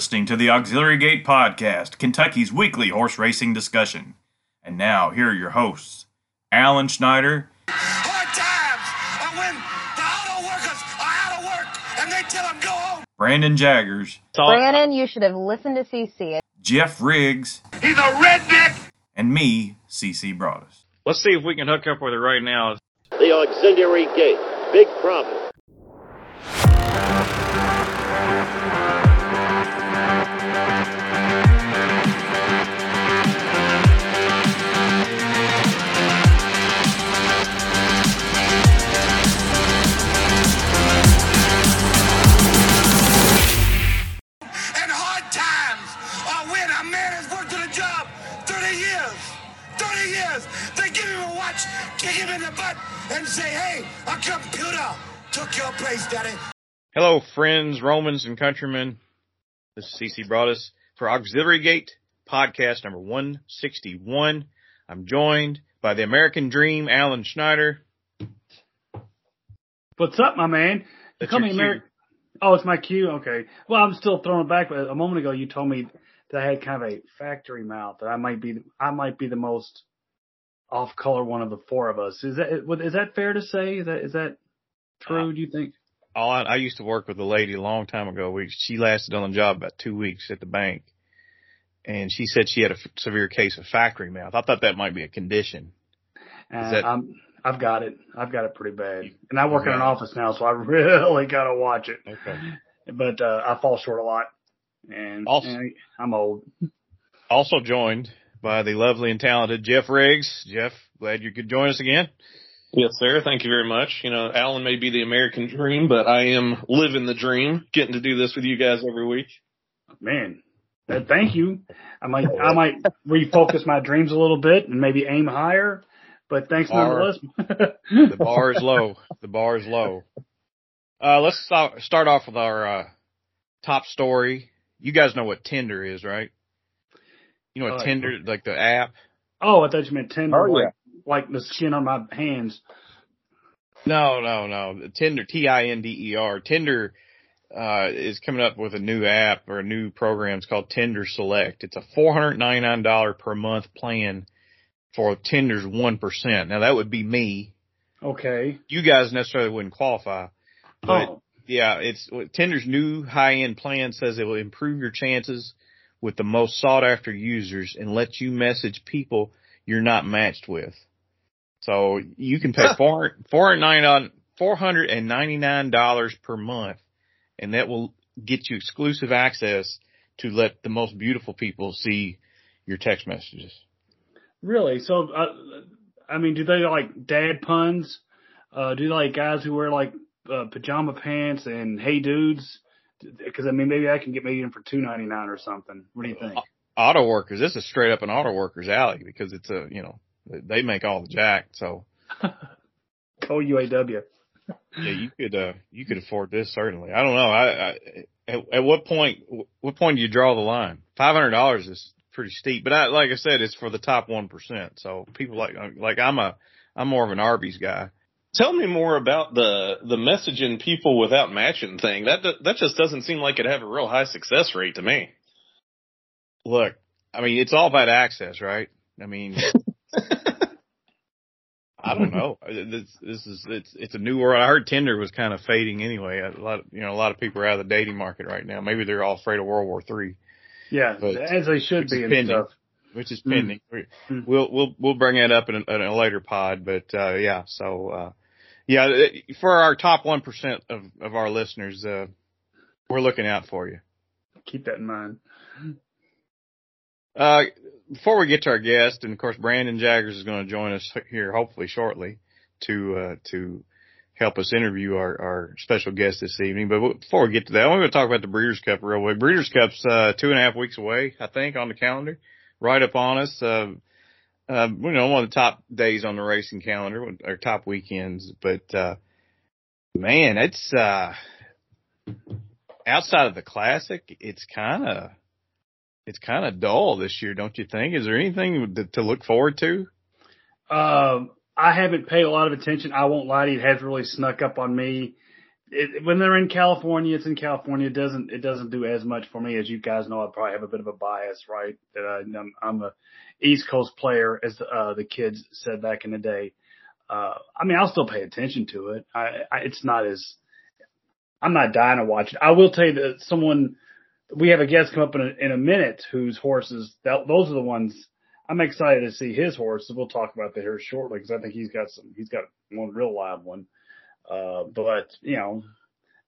listening to the Auxiliary Gate Podcast, Kentucky's weekly horse racing discussion. And now, here are your hosts, Alan Schneider. Hard times are when the auto workers are out of work and they tell them go home. Brandon Jaggers, Brandon, you should have listened to CC. Jeff Riggs, He's a redneck. and me, CC Broaddus. Let's see if we can hook up with her right now. The auxiliary gate. Big problem. Him in the butt, and say, hey, a computer took your place, daddy. Hello, friends, Romans, and countrymen. This is CC Broaddus for Auxiliary Gate podcast number 161. I'm joined by the American Dream, Alan Schneider. What's up, my man? You That's call your me cue. Oh, it's my cue. Okay. Well, I'm still throwing it back, but a moment ago you told me that I had kind of a factory mouth. That I might be, I might be the most off-color one of the four of us. Is that is that fair to say? Is that is that true? do you think? Oh, I, I used to work with a lady a long time ago. We, she lasted on the job about two weeks at the bank. And she said she had a f- severe case of factory mouth. I thought that might be a condition. Uh, that- I'm, I've got it. I've got it pretty bad. And I work in an office now, so I really gotta watch it. Okay. But uh, I fall short a lot, and, Also- and I'm old. Also joined by the lovely and talented Jeff Riggs. Jeff, glad you could join us again. Yes, sir. Thank you very much. You know, Alan may be the American dream, but I am living the dream, getting to do this with you guys every week. Man, uh, thank you. I might I might refocus my dreams a little bit and maybe aim higher. But thanks Bar- nonetheless. The bar is low. The bar is low. Uh, let's start, start off with our, uh, top story. You guys know what Tinder is, right? You know what Uh, Tinder, like the app? oh, I thought you meant tender, Oh, yeah. like like the skin on my hands. No, no, no. Tinder, T-I-N-D-E-R. Tinder, uh, is coming up with a new app or a new program. It's called Tinder Select. It's a $499 per month plan for Tinder's 1%. Now that would be me. Okay. You guys necessarily wouldn't qualify. But oh, yeah, it's Tinder's new high end plan says it will improve your chances with the most sought after users and let you message people you're not matched with. So you can pay four hundred and ninety nine dollars per month, and that will get you exclusive access to let the most beautiful people see your text messages. really? So, uh, I mean, do they like dad puns? Uh, do they like guys who wear like uh, pajama pants and hey dudes? Because I mean, maybe I can get maybe in for two ninety nine or something. What do you think? Auto workers, this is straight up an auto workers alley because it's a you know they make all the jack. So Oh, UAW. yeah, you could uh you could afford this certainly. I don't know. I, I at, at what point what point do you draw the line? Five hundred dollars is pretty steep, but I like I said, it's for the top one percent. So people like like I'm a I'm more of an Arby's guy. Tell me more about the the messaging people without matching thing. That that just doesn't seem like it'd have a real high success rate to me. Look, I mean it's all about access, right? I mean. I don't know. This, this is it's it's a new world. I heard Tinder was kind of fading anyway. A lot, of, you know, a lot of people are out of the dating market right now. Maybe they're all afraid of World War Three. Yeah, But- as they should which be is and pending. stuff. which is pending. We- Mm. We'll we'll we'll bring that up in a, in a later pod, but uh, yeah. So uh, yeah, for our top one percent of of our listeners, uh, we're looking out for you. Keep that in mind. Uh, before we get to our guest, and of course Brandon Jaggers is going to join us here hopefully shortly to uh, to help us interview our, our special guest this evening. But before we get to that, I want to talk about the Breeders' Cup real quick. Breeders' Cup's uh, two and a half weeks away, I think, on the calendar, right up on us. Uh, uh, you know, one of the top days on the racing calendar, or top weekends. But uh, man, it's uh, outside of the classic, it's kind of it's kind of dull this year, don't you think? Is there anything to, to look forward to? Um, I haven't paid a lot of attention. I won't lie to you. It has really snuck up on me it, when they're in California, it's in California. It doesn't it doesn't do as much for me as you guys know. I probably have a bit of a bias, right? That I, I'm, I'm a East Coast player, as uh, the kids said back in the day. Uh, I mean, I'll still pay attention to it. I, I it's not as I'm not dying to watch it. I will tell you that someone we have a guest come up in a, in a minute whose horses that those are the ones I'm excited to see his horses. We'll talk about that here shortly because I think he's got some he's got one real live one. Uh, but you know,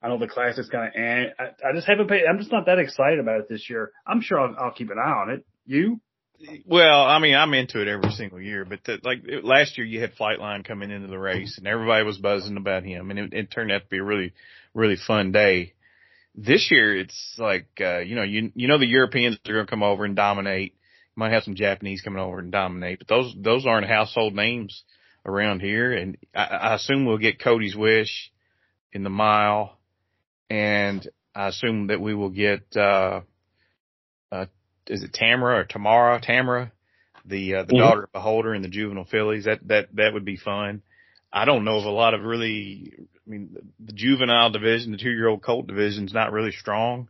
I know the classic's kind of, and I, I just haven't paid. I'm just not that excited about it this year. I'm sure I'll, I'll keep an eye on it. You? Well, I mean, I'm into it every single year, but the, like it, last year, you had Flightline coming into the race, and everybody was buzzing about him, and it, it turned out to be a really, really fun day. This year, it's like uh, you know, you you know, the Europeans are going to come over and dominate. You might have some Japanese coming over and dominate, but those those aren't household names around here, and I, I assume we'll get Cody's Wish in the mile, and I assume that we will get uh, uh, is it Tamara or Tamara Tamara, the uh, the mm-hmm. daughter of Beholder in the juvenile fillies. That that that would be fun. I don't know of a lot of really. I mean, the juvenile division, the two year old colt division is not really strong.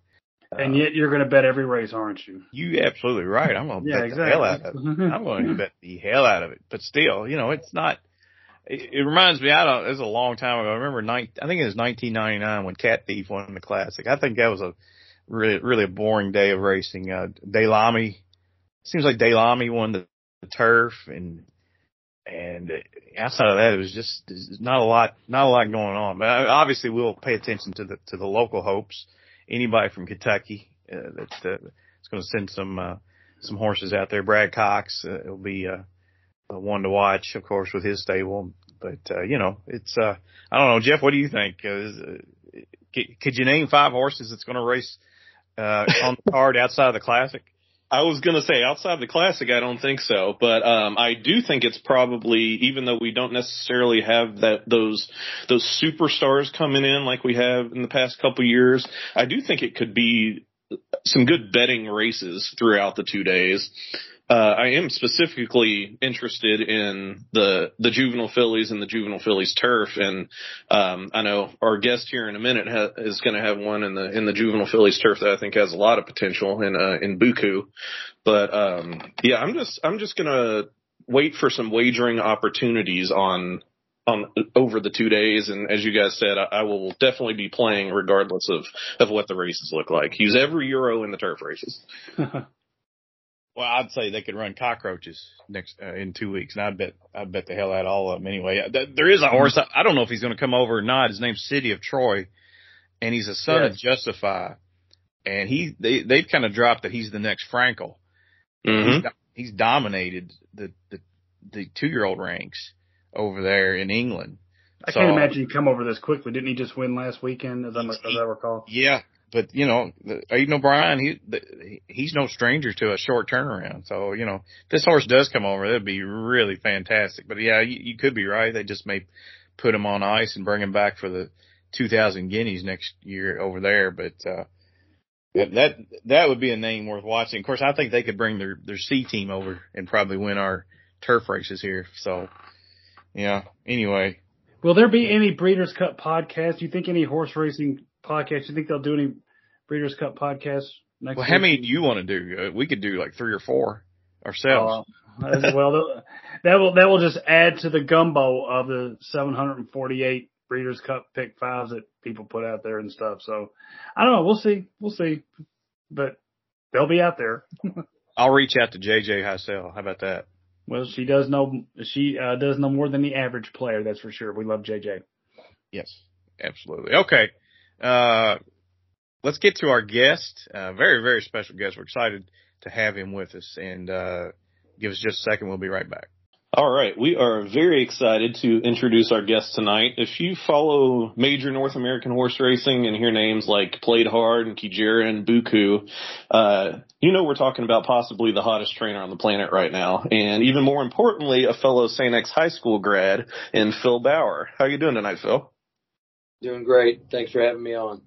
And yet you're going to bet every race, aren't you? You absolutely right. I'm going to yeah, bet exactly. the hell out of it. I'm going to bet the hell out of it. But still, you know, it's not. It, it reminds me. I don't. It was a long time ago. I remember. Nine, I think it was 1999 when Cat Thief won the classic. I think that was a really really a boring day of racing. Uh, Daylami seems like Daylami won the, the turf, and and outside of that, it was just not a lot not a lot going on. But uh, obviously, we'll pay attention to the to the local hopes. Anybody from Kentucky uh, that's uh, going to send some uh, some horses out there. Brad Cox uh, will be uh, one to watch, of course, with his stable. But uh, you know, it's uh, I don't know, Jeff. What do you think? Uh, is, uh, could you name five horses that's going to race uh, on the card outside of the Classic? I was to say outside the classic, I don't think so, but um, I do think it's probably even though we don't necessarily have that those those superstars coming in like we have in the past couple years. I do think it could be some good betting races throughout the two days. Uh, I am specifically interested in the the juvenile fillies and the juvenile fillies turf, and um, I know our guest here in a minute ha- is going to have one in the in the juvenile fillies turf that I think has a lot of potential in uh, in Buku. But um, yeah, I'm just I'm just going to wait for some wagering opportunities on on over the two days. And as you guys said, I, I, will definitely be playing regardless of of what the races look like. Use every euro in the turf races. Well, I'd say they could run cockroaches next uh, in two weeks, and I'd bet I'd bet the hell out of all of them anyway. There is a horse. I don't know if he's going to come over or not. His name's City of Troy, and he's a son yes. of Justify, and he they they've kind of dropped that he's the next Frankel. Mm-hmm. He's, he's dominated the the the two year old ranks over there in England. I so, can't imagine he come over this quickly. Didn't he just win last weekend, as I, as I recall? Yeah, but you know, Aidan O'Brien, he he's no stranger to a short turnaround. So you know, this horse does come over, that'd be really fantastic. But yeah, you, you could be right. They just may put him on ice and bring him back for the 2,000 guineas next year over there. But uh, that that would be a name worth watching. Of course, I think they could bring their their C team over and probably win our turf races here. So yeah. Anyway. Will there be any Breeders' Cup podcast? Do you think any horse racing podcast? You think they'll do any Breeders' Cup podcasts next? Well, week? how many do you want to do? Uh, we could do like three or four ourselves. Uh, well, that will that will just add to the gumbo of the 748 Breeders' Cup pick fives that people put out there and stuff. So I don't know. We'll see. We'll see. But they'll be out there. I'll reach out to JJ Hysell. How about that? Well, she does know she uh, does know more than the average player. That's for sure. We love JJ. Yes, absolutely. Okay, uh, let's get to our guest. Uh, very, very special guest. We're excited to have him with us and, uh, give us just a second. We'll be right back. All right. We are very excited to introduce our guest tonight. If you follow major North American horse racing and hear names like Played Hard and Kijira and Buku, uh, you know we're talking about possibly the hottest trainer on the planet right now. And even more importantly, a fellow St. X high school grad in Phil Bauer. How you doing tonight, Phil? Doing great. Thanks for having me on.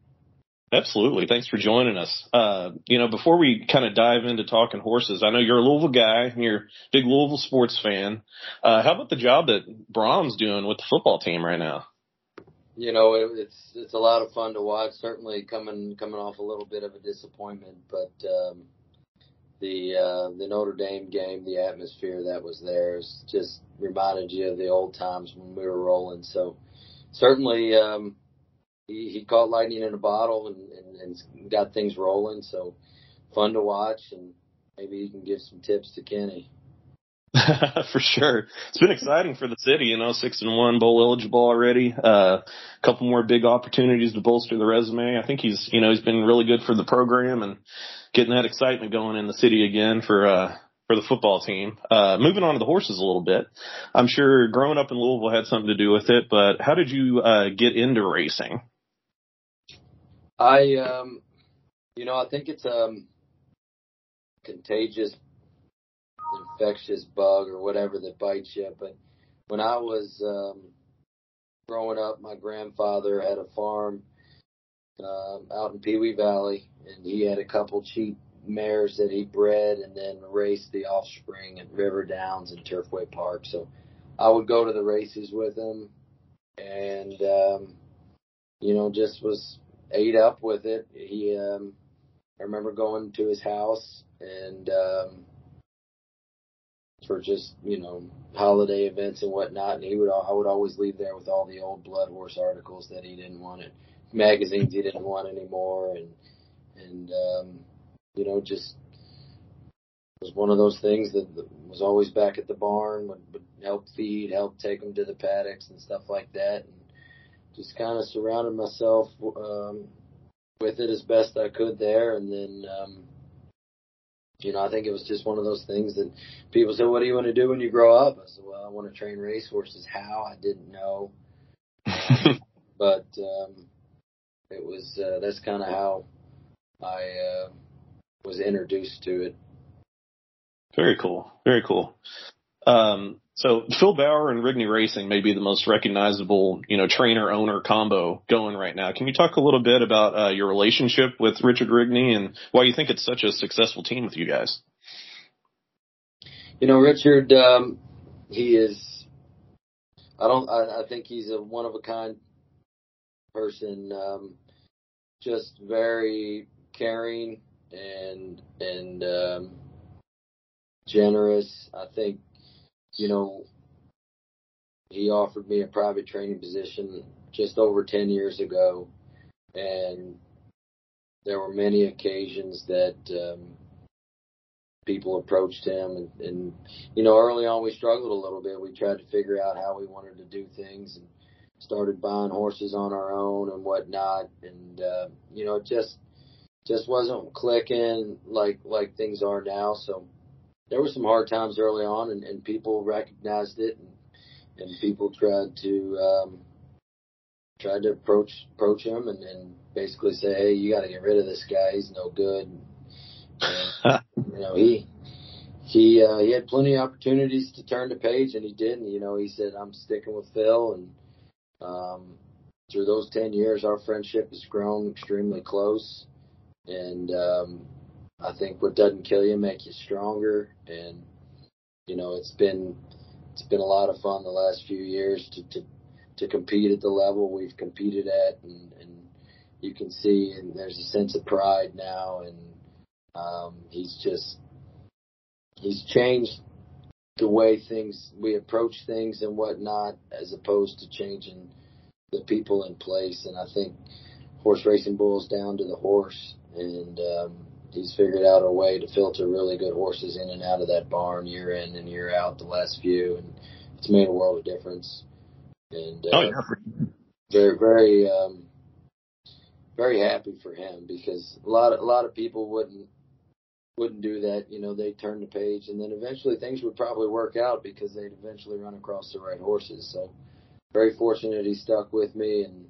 Absolutely. Thanks for joining us. Uh, you know, before we kind of dive into talking horses, I know you're a Louisville guy and you're a big Louisville sports fan. Uh, how about the job that Brohm's doing with the football team right now? you know, it, it's it's a lot of fun to watch. Certainly coming coming off a little bit of a disappointment, but um, the uh, the Notre Dame game, the atmosphere that was there, is just reminded you of the old times when we were rolling. So certainly um, he, he caught lightning in a bottle and, and, and got things rolling. So fun to watch, and maybe you can give some tips to Kenny. for sure. It's been exciting for the city, you know, six and one bowl eligible already. A uh, couple more big opportunities to bolster the resume. I think he's, you know, he's been really good for the program and getting that excitement going in the city again for, uh, for the football team. Uh, moving on to the horses a little bit. I'm sure growing up in Louisville had something to do with it, but how did you, uh, get into racing? I, um, you know, I think it's, um, contagious infectious bug or whatever that bites you. But when I was um, growing up, my grandfather had a farm um, out in Pewee Valley, and he had a couple cheap mares that he bred and then raced the offspring at River Downs and Turfway Park. So I would go to the races with him, and um, you know, just was ate up with it. He, um, I remember going to his house and um, for just you know holiday events and whatnot. And he would I would always leave there with all the old blood horse articles that he didn't want it, magazines he didn't want anymore, and and um, you know just was one of those things that was always back at the barn would, would help feed, help take them to the paddocks and stuff like that, and just kind of surrounded myself um, with it as best I could there, and then. Um, you know, I think it was just one of those things that people said, "What do you want to do when you grow up?" I said, "Well, I want to train racehorses." How I didn't know, but um, it was uh, that's kind of how I uh, was introduced to it. Very cool. Very cool. Um, so Phil Bauer and Rigney Racing may be the most recognizable, you know, trainer owner combo going right now. Can you talk a little bit about uh, your relationship with Richard Rigney and why you think it's such a successful team with you guys? You know, Richard, um, he is. I don't. I, I think he's a one of a kind person. Um, just very caring and and um, generous. I think you know, he offered me a private training position just over 10 years ago. And there were many occasions that um, people approached him. And, and, you know, early on we struggled a little bit. We tried to figure out how we wanted to do things and started buying horses on our own and whatnot. And, uh, you know, it just, just wasn't clicking like, like things are now. So, there were some hard times early on, and, and people recognized it, and, and people tried to um, tried to approach approach him and, and basically say, "Hey, you got to get rid of this guy. He's no good." And, you know, he he uh, he had plenty of opportunities to turn the page, and he didn't. You know, he said, "I'm sticking with Phil," and um, through those ten years, our friendship has grown extremely close, and um, I think what doesn't kill you makes you stronger, and you know it's been it's been a lot of fun the last few years to to to compete at the level we've competed at, and and you can see and there's a sense of pride now, and um, he's just he's changed the way things we approach things and whatnot, as opposed to changing the people in place. And I think horse racing boils down to the horse, and um, he's figured out a way to filter really good horses in and out of that barn year in and year out. The last few, and it's made a world of difference. And uh, oh, yeah. very, very, um, very happy for him because a lot of a lot of people wouldn't wouldn't do that. You know, they turn the page, and then eventually things would probably work out because they'd eventually run across the right horses. So, very fortunate he stuck with me, and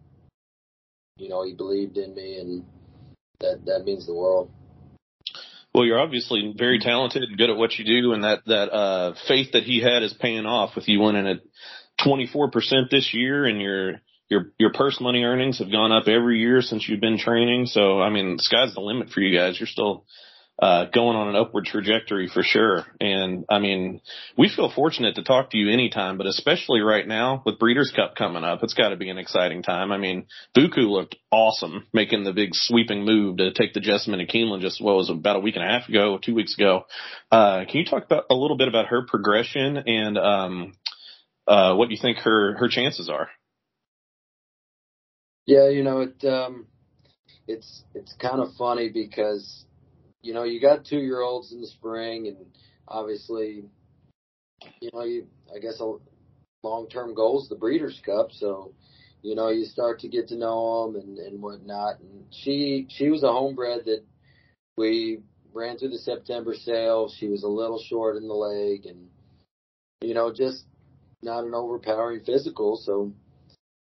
you know, he believed in me, and that that means the world. Well, you're obviously very talented and good at what you do, and that that uh, faith that he had is paying off with you winning at 24% this year, and your your your purse money earnings have gone up every year since you've been training. So, I mean, the sky's the limit for you guys. You're still uh, going on an upward trajectory for sure. And I mean, we feel fortunate to talk to you anytime, but especially right now with Breeders' Cup coming up, it's got to be an exciting time. I mean, Buku looked awesome making the big sweeping move to take the Jessamine to Keeneland just what was about a week and a half ago, two weeks ago. Uh, can you talk about a little bit about her progression and um, uh, what you think her her chances are? Yeah, you know it. Um, it's it's kind of funny because you know, you got two year olds in the spring, and obviously, you know, you I guess a long term goal is the Breeders' Cup. So, you know, you start to get to know them and and whatnot. And she she was a homebred that we ran through the September sale. She was a little short in the leg, and you know, just not an overpowering physical. So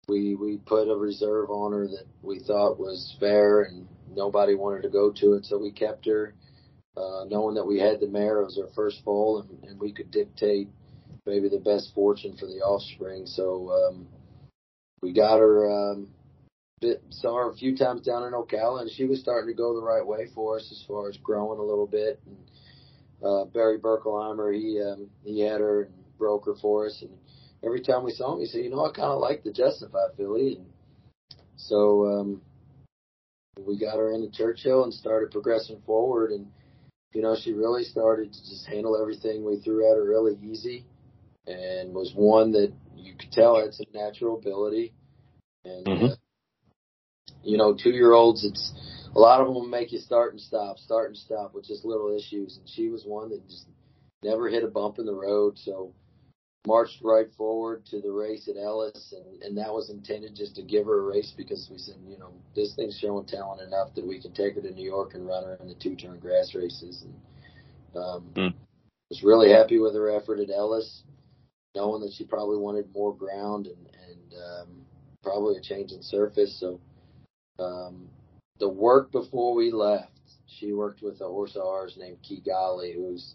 we we put a reserve on her that we thought was fair and nobody wanted to go to it, so we kept her, uh, knowing that we had the mare. It was our first foal, and, and we could dictate maybe the best fortune for the offspring. So um, we got her. Um, bit, saw her a few times down in Ocala, and she was starting to go the right way for us as far as growing a little bit. And uh, Barry Berkelheimer, he um, he had her and broke her for us, and every time we saw him, he said, "You know, I kind of like the Justified filly." And so um, we got her into Churchill and started progressing forward. And, you know, she really started to just handle everything we threw at her really easy and was one that you could tell had some natural ability. And, mm-hmm. uh, you know, two year olds, it's a lot of them make you start and stop, start and stop with just little issues. And she was one that just never hit a bump in the road. So, marched right forward to the race at Ellis, and, and that was intended just to give her a race because we said, you know, this thing's showing talent enough that we can take her to New York and run her in the two turn grass races. And um, mm. was really happy with her effort at Ellis, knowing that she probably wanted more ground and, and um, probably a change in surface. So um, the work before we left, she worked with a horse of ours named Kigali, who's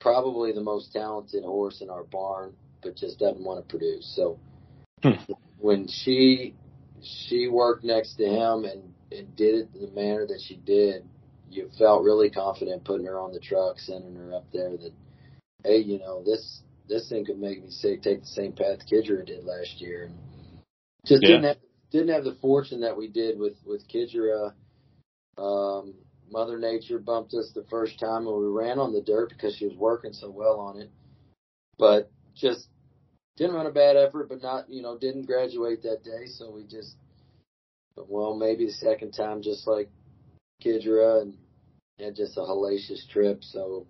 probably the most talented horse in our barn, but just doesn't want to produce. So hmm. when she she worked next to him and and did it in the manner that she did, you felt really confident putting her on the truck, sending her up there. That hey, you know this this thing could make me sick. Take the same path Kidra did last year, and just yeah. didn't have didn't have the fortune that we did with with Kidra. Um, Mother Nature bumped us the first time when we ran on the dirt because she was working so well on it. But just didn't run a bad effort, but not, you know, didn't graduate that day. So we just, well, maybe the second time, just like Kidra and had just a hellacious trip. So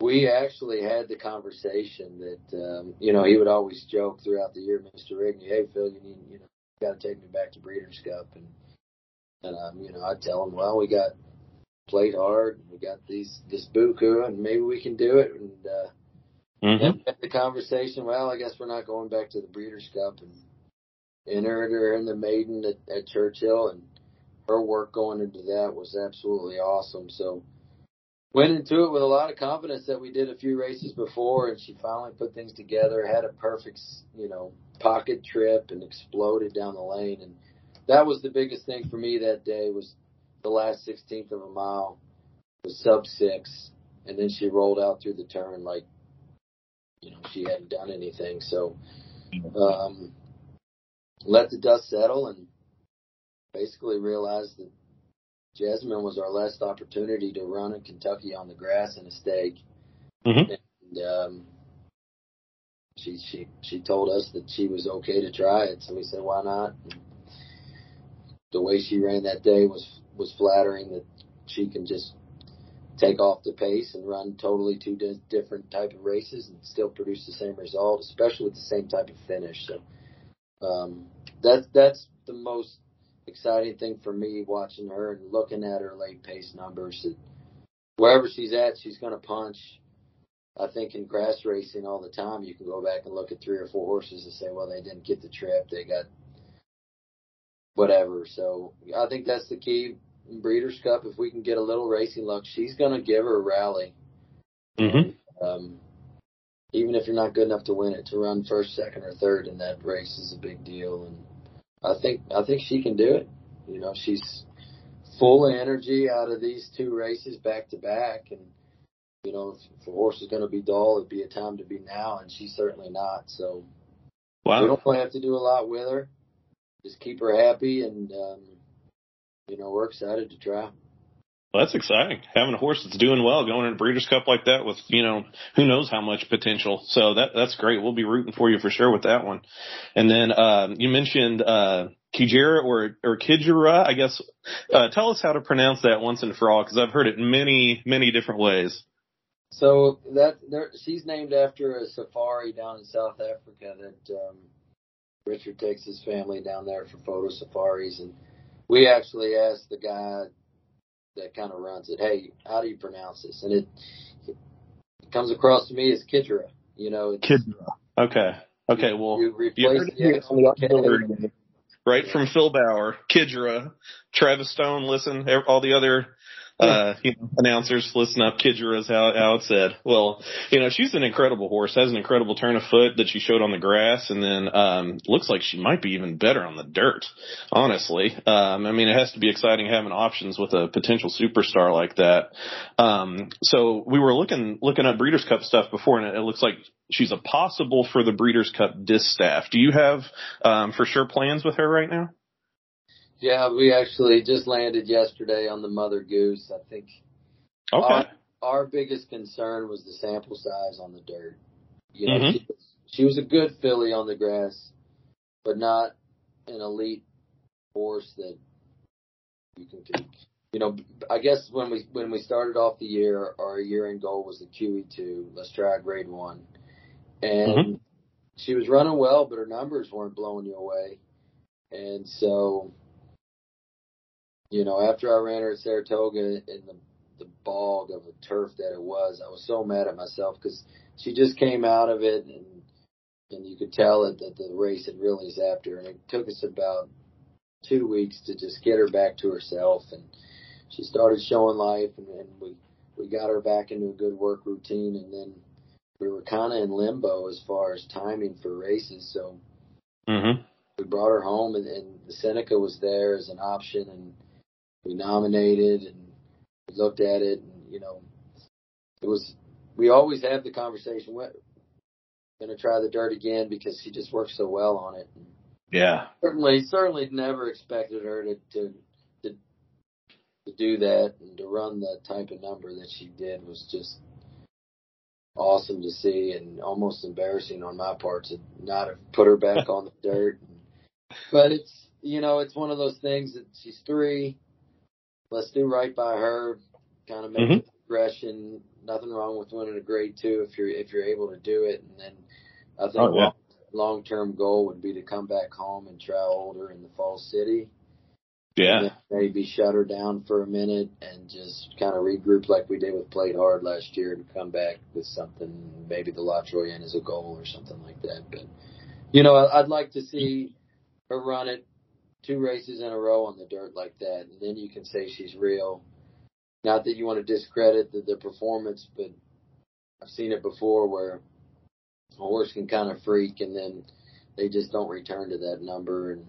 we actually had the conversation that, um, you know, he would always joke throughout the year, Mr. Rigney, hey, Phil, you need, you know, you got to take me back to Breeders' Cup. And, and, um, you know, I tell him, well, we got played hard. We got these this buku, and maybe we can do it. And uh, mm-hmm. had the conversation. Well, I guess we're not going back to the Breeders' Cup, and entered her in the maiden at, at Churchill, and her work going into that was absolutely awesome. So went into it with a lot of confidence that we did a few races before, and she finally put things together. Had a perfect, you know, pocket trip and exploded down the lane, and that was the biggest thing for me that day was the last sixteenth of a mile was sub six, and then she rolled out through the turn like you know she hadn't done anything. So um, let the dust settle and basically realized that Jessamine was our last opportunity to run in Kentucky on the grass in a stake. Mm-hmm. And um, she she she told us that she was okay to try it, so we said why not. And the way she ran that day was was flattering that she can just take off the pace and run totally two di- different type of races and still produce the same result, especially with the same type of finish. So um, that's that's the most exciting thing for me watching her and looking at her late pace numbers. That wherever she's at, she's going to punch. I think in grass racing all the time, you can go back and look at three or four horses and say, well, they didn't get the trip, they got whatever. So I think that's the key in Breeders' Cup. If we can get a little racing luck, she's going to give her a rally. Mm-hmm. Um, even if you're not good enough to win it, to run first, second, or third in that race is a big deal. And I think I think she can do it. You know, she's full of energy out of these two races back to back. And, you know, if, if a horse is going to be dull, it'd be a time to be now. And she's certainly not. So Wow. we don't really have to do a lot with her. Just keep her happy. And, um, you know, we're excited to try. Well, that's exciting. Having a horse that's doing well, going in a Breeders' Cup like that with, you know, who knows how much potential. So that that's great. We'll be rooting for you for sure with that one. And then um, you mentioned uh, Kijera or or Kijera, I guess. Uh, tell us how to pronounce that once and for all, because I've heard it many many different ways. So that there, she's named after a safari down in South Africa that um, Richard takes his family down there for photo safaris, and we actually asked the guy that kind of runs it, "Hey, how do you pronounce this?" And it, it comes across to me as Kidra. You know, it's, Kijera. Okay. Okay. Well, you you replace it the here X on the with a K. Auxiliary. right from Phil Bauer, Kidra, Travis Stone. Listen, all the other uh, you know, announcers listen up. Kidra is how, how it's said. Well, you know, she's an incredible horse. Has an incredible turn of foot that she showed on the grass, and then um, looks like she might be even better on the dirt. Honestly, um, I mean, it has to be exciting having options with a potential superstar like that. Um, so we were looking looking at Breeders' Cup stuff before, and it, it looks like she's a possible for the Breeders' Cup distaff. Do you have um, for sure plans with her right now? Yeah, we actually just landed yesterday on the Mother Goose. I think Okay. Our, our biggest concern was the sample size on the dirt. You know, Mhm. she, was, she was a good filly on the grass, but not an elite horse that you can. take. You know, I guess when we when we started off the year, our year end goal was the QE two. Let's try grade one, and she was running well, but her numbers weren't blowing you away, and so. You know, after I ran her at Saratoga in the the bog of a turf that it was. I was so mad at myself because she just came out of it and and you could tell it that the race had really zapped her and it took us about two weeks to just get her back to herself and she started showing life and, and we we got her back into a good work routine and then we were kind of in limbo as far as timing for races so Mm-hmm. we brought her home and, and the Seneca was there as an option and we nominated and we looked at it and you know it was we always have the conversation we're gonna try the dirt again because she just works so well on it and Yeah. certainly certainly never expected her to to to, to do that and to run the type of number that she did was just awesome to see and almost embarrassing on my part to not have put her back on the dirt. But it's you know it's one of those things that she's three. Let's do right by her. Kind of make Mhm. the progression. Nothing wrong with winning a grade two if you're if you're able to do it. And then I think Oh, yeah. long term goal would be to come back home and try older in the Fall City. Yeah. maybe shut her down for a minute and just kind of regroup like we did with Played Hard last year to come back with something, maybe the La Troienne as a goal or something like that. But, you know, I'd like to see her run it two races in a row on the dirt like that. And then you can say she's real. Not that you want to discredit the, the performance, but I've seen it before where a horse can kind of freak and then they just don't return to that number. And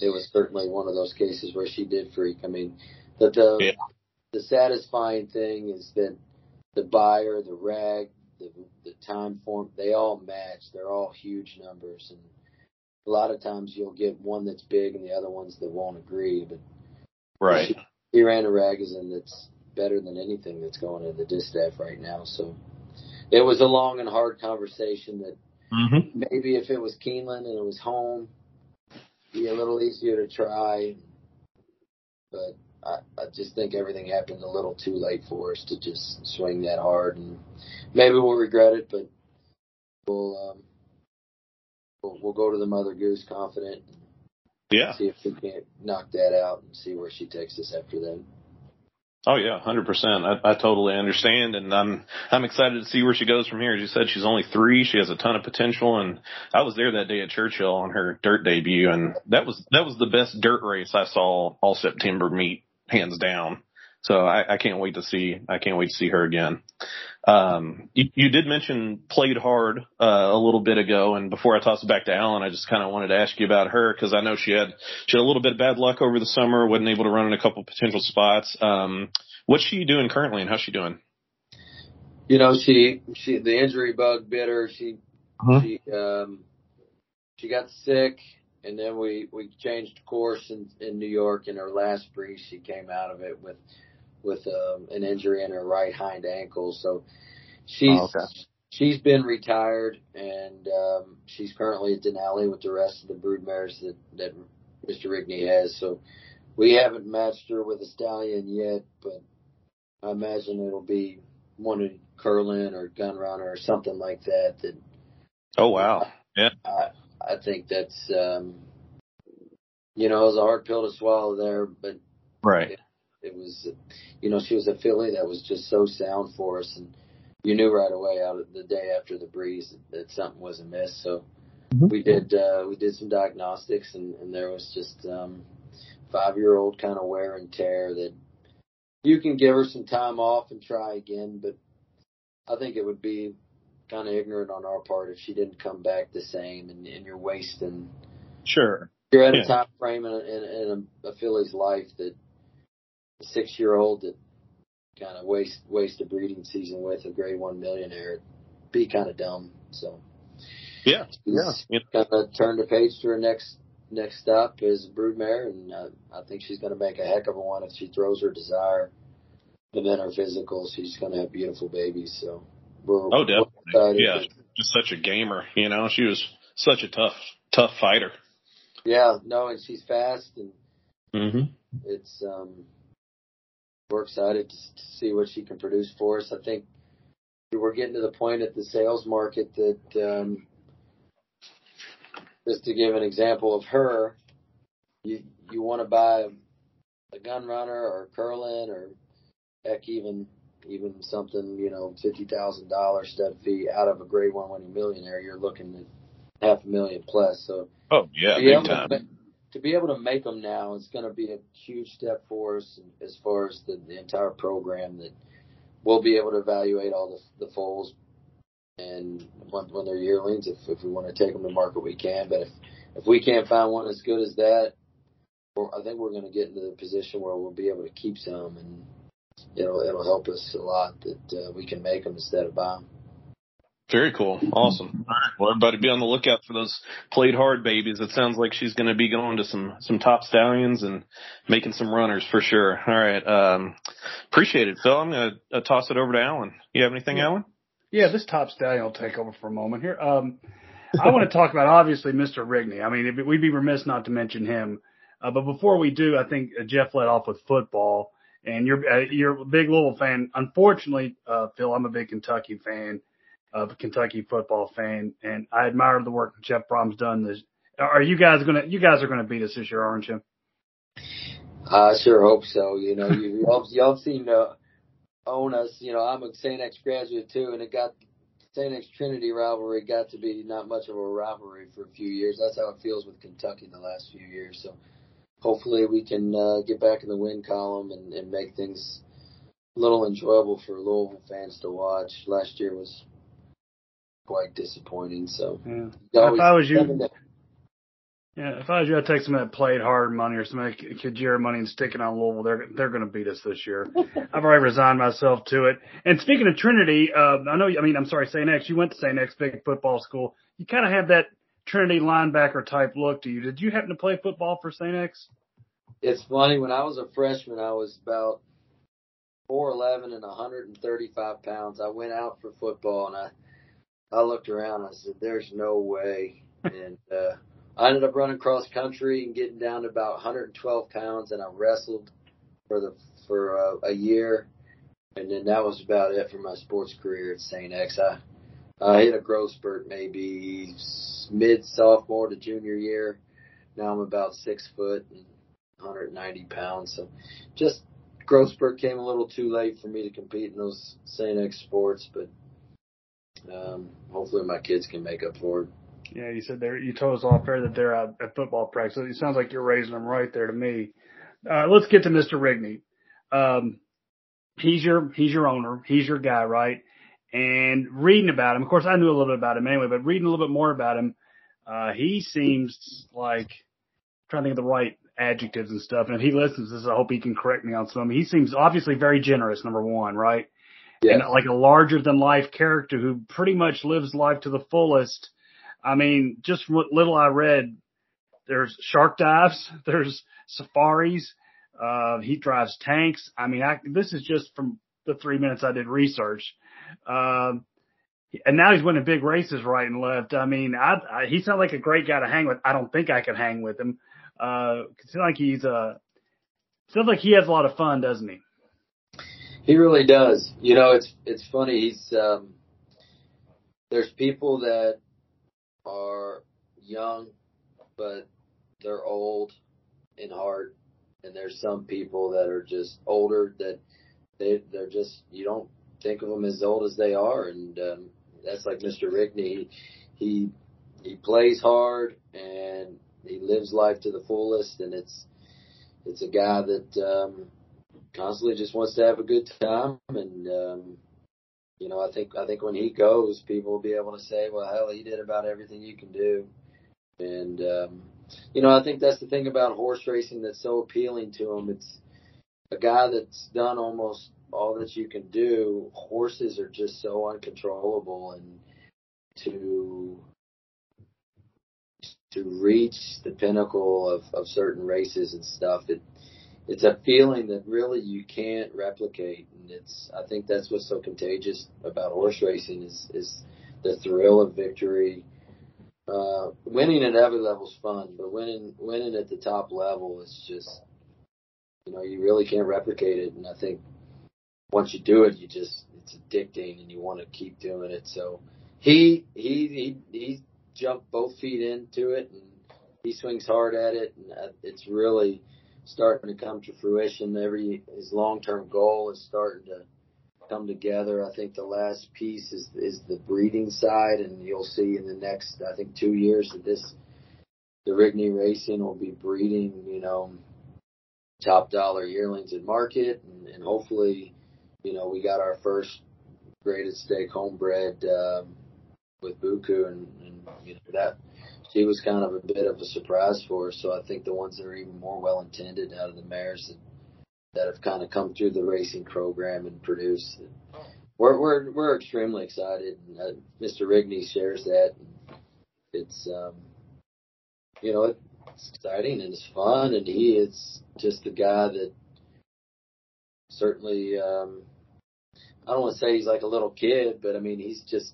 it was certainly one of those cases where she did freak. I mean, the the, Yeah. the satisfying thing is that the Beyer, the rag, the the Timeform, they all match. They're all huge numbers, and a lot of times you'll get one that's big and the other ones that won't agree. But Right. she, he ran a Ragozin that's better than anything that's going in the distaff right now. So it was a long and hard conversation that Mm-hmm. maybe if it was Keeneland and it was home, be a little easier to try. But I, I just think everything happened a little too late for us to just swing that hard, and maybe we'll regret it. But we'll um, we'll, we'll go to the Mother Goose confident Yeah. see if we can't knock that out and see where she takes us after that. Oh yeah, hundred percent. I, I totally understand, and I'm I'm excited to see where she goes from here. As you said, she's only three. She has a ton of potential, and I was there that day at Churchill on her dirt debut, and that was that was the best dirt race I saw all September meet, hands down. So I, I can't wait to see I can't wait to see her again. Um, you, you did mention played hard uh, a little bit ago, and before I toss it back to Alan, I just kind of wanted to ask you about her because I know she had she had a little bit of bad luck over the summer, wasn't able to run in a couple potential spots. Um, what's she doing currently, and how's she doing? You know, she she the injury bug bit her. She Uh-huh. she um she got sick, and then we we changed course in in New York. In her last breeze, she came out of it with with um, an injury in her right hind ankle. So she's Oh, okay. she's been retired, and um, she's currently at Denali with the rest of the broodmares that that Mr. Rigney has. So we haven't matched her with a stallion yet, but I imagine it'll be one of Curlin or Gun Runner or something like that. That Oh wow, yeah, I I think that's um, you know it was a hard pill to swallow there, but right. it was you know she was a filly that was just so sound for us, and you knew right away out of the day after the breeze that, that something was amiss. So Mhm. we did uh, we did some diagnostics, and, and there was just um, five year old kind of wear and tear that you can give her some time off and try again, but I think it would be kind of ignorant on our part if she didn't come back the same, and, and you're wasting Sure. you're at Yeah. a time frame in, a, in, in a, a filly's life that six year old that kind of waste waste a breeding season with a grade one millionaire it'd be kind of dumb. So Yeah. Yeah. she's kind of turned the page to her next next stop is broodmare, and uh, I think she's going to make a heck of a one if she throws her desire. And then her physical, she's going to have beautiful babies. So we're Oh, definitely. Yeah, just such a gamer. You know, she was such a tough, tough fighter. yeah, no, and she's fast and Mm-hmm. it's um we're excited to, to see what she can produce for us. I think we're getting to the point at the sales market that um just to give an example of her, you you want to buy a gun runner or a curlin or heck even even something, you know, fifty thousand dollar stud fee out of a grade one winning millionaire, you're looking at half a million plus. So Oh yeah, big time. To be able to make them now is going to be a huge step for us as far as the, the entire program that we'll be able to evaluate all the, the foals and when, when they're yearlings, if, if we want to take them to market, we can. But if, if we can't find one as good as that, I think we're going to get into the position where we'll be able to keep some and it'll, it'll help us a lot that uh, we can make them instead of buy them. Very cool. Awesome. All right. Well, everybody be on the lookout for those played hard babies. It sounds like she's going to be going to some, some top stallions and making some runners for sure. All right. Um, appreciate it, Phil. I'm going to uh, toss it over to Alan. You have anything, Alan? Yeah, this top stallion will take over for a moment here. Um, I want to talk about obviously Mr. Rigney. I mean, it, we'd be remiss not to mention him. Uh, but before we do, I think uh, Jeff led off with football, and you're uh, you're a big Louisville fan. Unfortunately, uh, Phil, I'm a big Kentucky fan, a Kentucky football fan, and I admire the work Jeff Brohm's done. This, are you guys gonna? You guys are gonna beat us this year, aren't you? I sure hope so. You know, you, y'all, y'all seen uh, own us. You know, I'm a St. X graduate too, and it got St. X Trinity rivalry got to be not much of a rivalry for a few years. That's how it feels with Kentucky the last few years. So hopefully we can uh, get back in the win column and, and make things a little enjoyable for Louisville fans to watch. Last year was quite disappointing. So Yeah. If I was you, yeah, if I was you, I'd take some of that played hard money or some of that Kajira money and stick it on Louisville. They're they're going to beat us this year. I've already resigned myself to it. And speaking of Trinity, uh, I know. I mean, I'm sorry, St. X. You went to St. X big football school. You kind of have that Trinity linebacker type look to you. Did you happen to play football for St. X? it's funny when I was a freshman, I was about four eleven and 135 pounds. I went out for football and I I looked around. I said, "There's no way." and uh, I ended up running cross country and getting down to about 112 pounds, and I wrestled for the for uh, a year, and then that was about it for my sports career at St. X. I I hit a growth spurt maybe mid sophomore to junior year. Now I'm about six foot and 190 pounds. So just growth spurt came a little too late for me to compete in those St. X sports, but um, hopefully my kids can make up for it. Yeah, you said there. You told us off air that they're out at football practice. It sounds like you're raising them right there to me. Uh, let's get to Mr. Rigney. Um, he's your he's your owner, he's your guy, right? And reading about him, of course, I knew a little bit about him anyway, but reading a little bit more about him, uh, he seems like I'm trying to think of the right adjectives and stuff. And if he listens to this, I hope he can correct me on some. He seems obviously very generous, number one, right? And like a larger than life character who pretty much lives life to the fullest. I mean, just from what little I read, there's shark dives, there's safaris, uh, he drives tanks. I mean, I, this is just from the three minutes I did research. Um, and now he's winning big races right and left. I mean, I, I, he sounds like a great guy to hang with. I don't think I could hang with him. Uh, it sounds like he's, uh, sounds like he has a lot of fun, doesn't he? He really does. You know, it's it's funny. He's um, there's people that are young, but they're old in heart, and there's some people that are just older that they they're just you don't think of them as old as they are, and um, that's like Mr. Rigney. He he plays hard and he lives life to the fullest, and it's it's a guy that um, constantly just wants to have a good time, and um, you know I think I think when he goes, people will be able to say, well, hell, he did about everything you can do, and um, you know I think that's the thing about horse racing that's so appealing to him. It's a guy that's done almost all that you can do. Horses are just so uncontrollable, and to to reach the pinnacle of, of certain races and stuff, it it's a feeling that really you can't replicate, and it's I think that's what's so contagious about horse racing is is the thrill of victory. Uh, winning at every level is fun, but winning winning at the top level is just you know you really can't replicate it, and I think once you do it, you just it's addicting, and you want to keep doing it. So he he he he jumped both feet into it, and he swings hard at it, and uh, it's really starting to come to fruition. Every his long term goal is starting to come together. I think the last piece is is the breeding side, and you'll see in the next I think two years that this the Rigney Racing will be breeding, you know, top dollar yearlings in market, and, and hopefully, you know, we got our first graded stake homebred um, with Buku, and, and you know that she was kind of a bit of a surprise for us. So I think the ones that are even more well intended out of the mares that that have kind of come through the racing program and produced. We're we're we're extremely excited. And, uh, Mr. Rigney shares that. It's um, you know it's exciting and it's fun, and he is just the guy that certainly um, I don't want to say he's like a little kid, but I mean he's just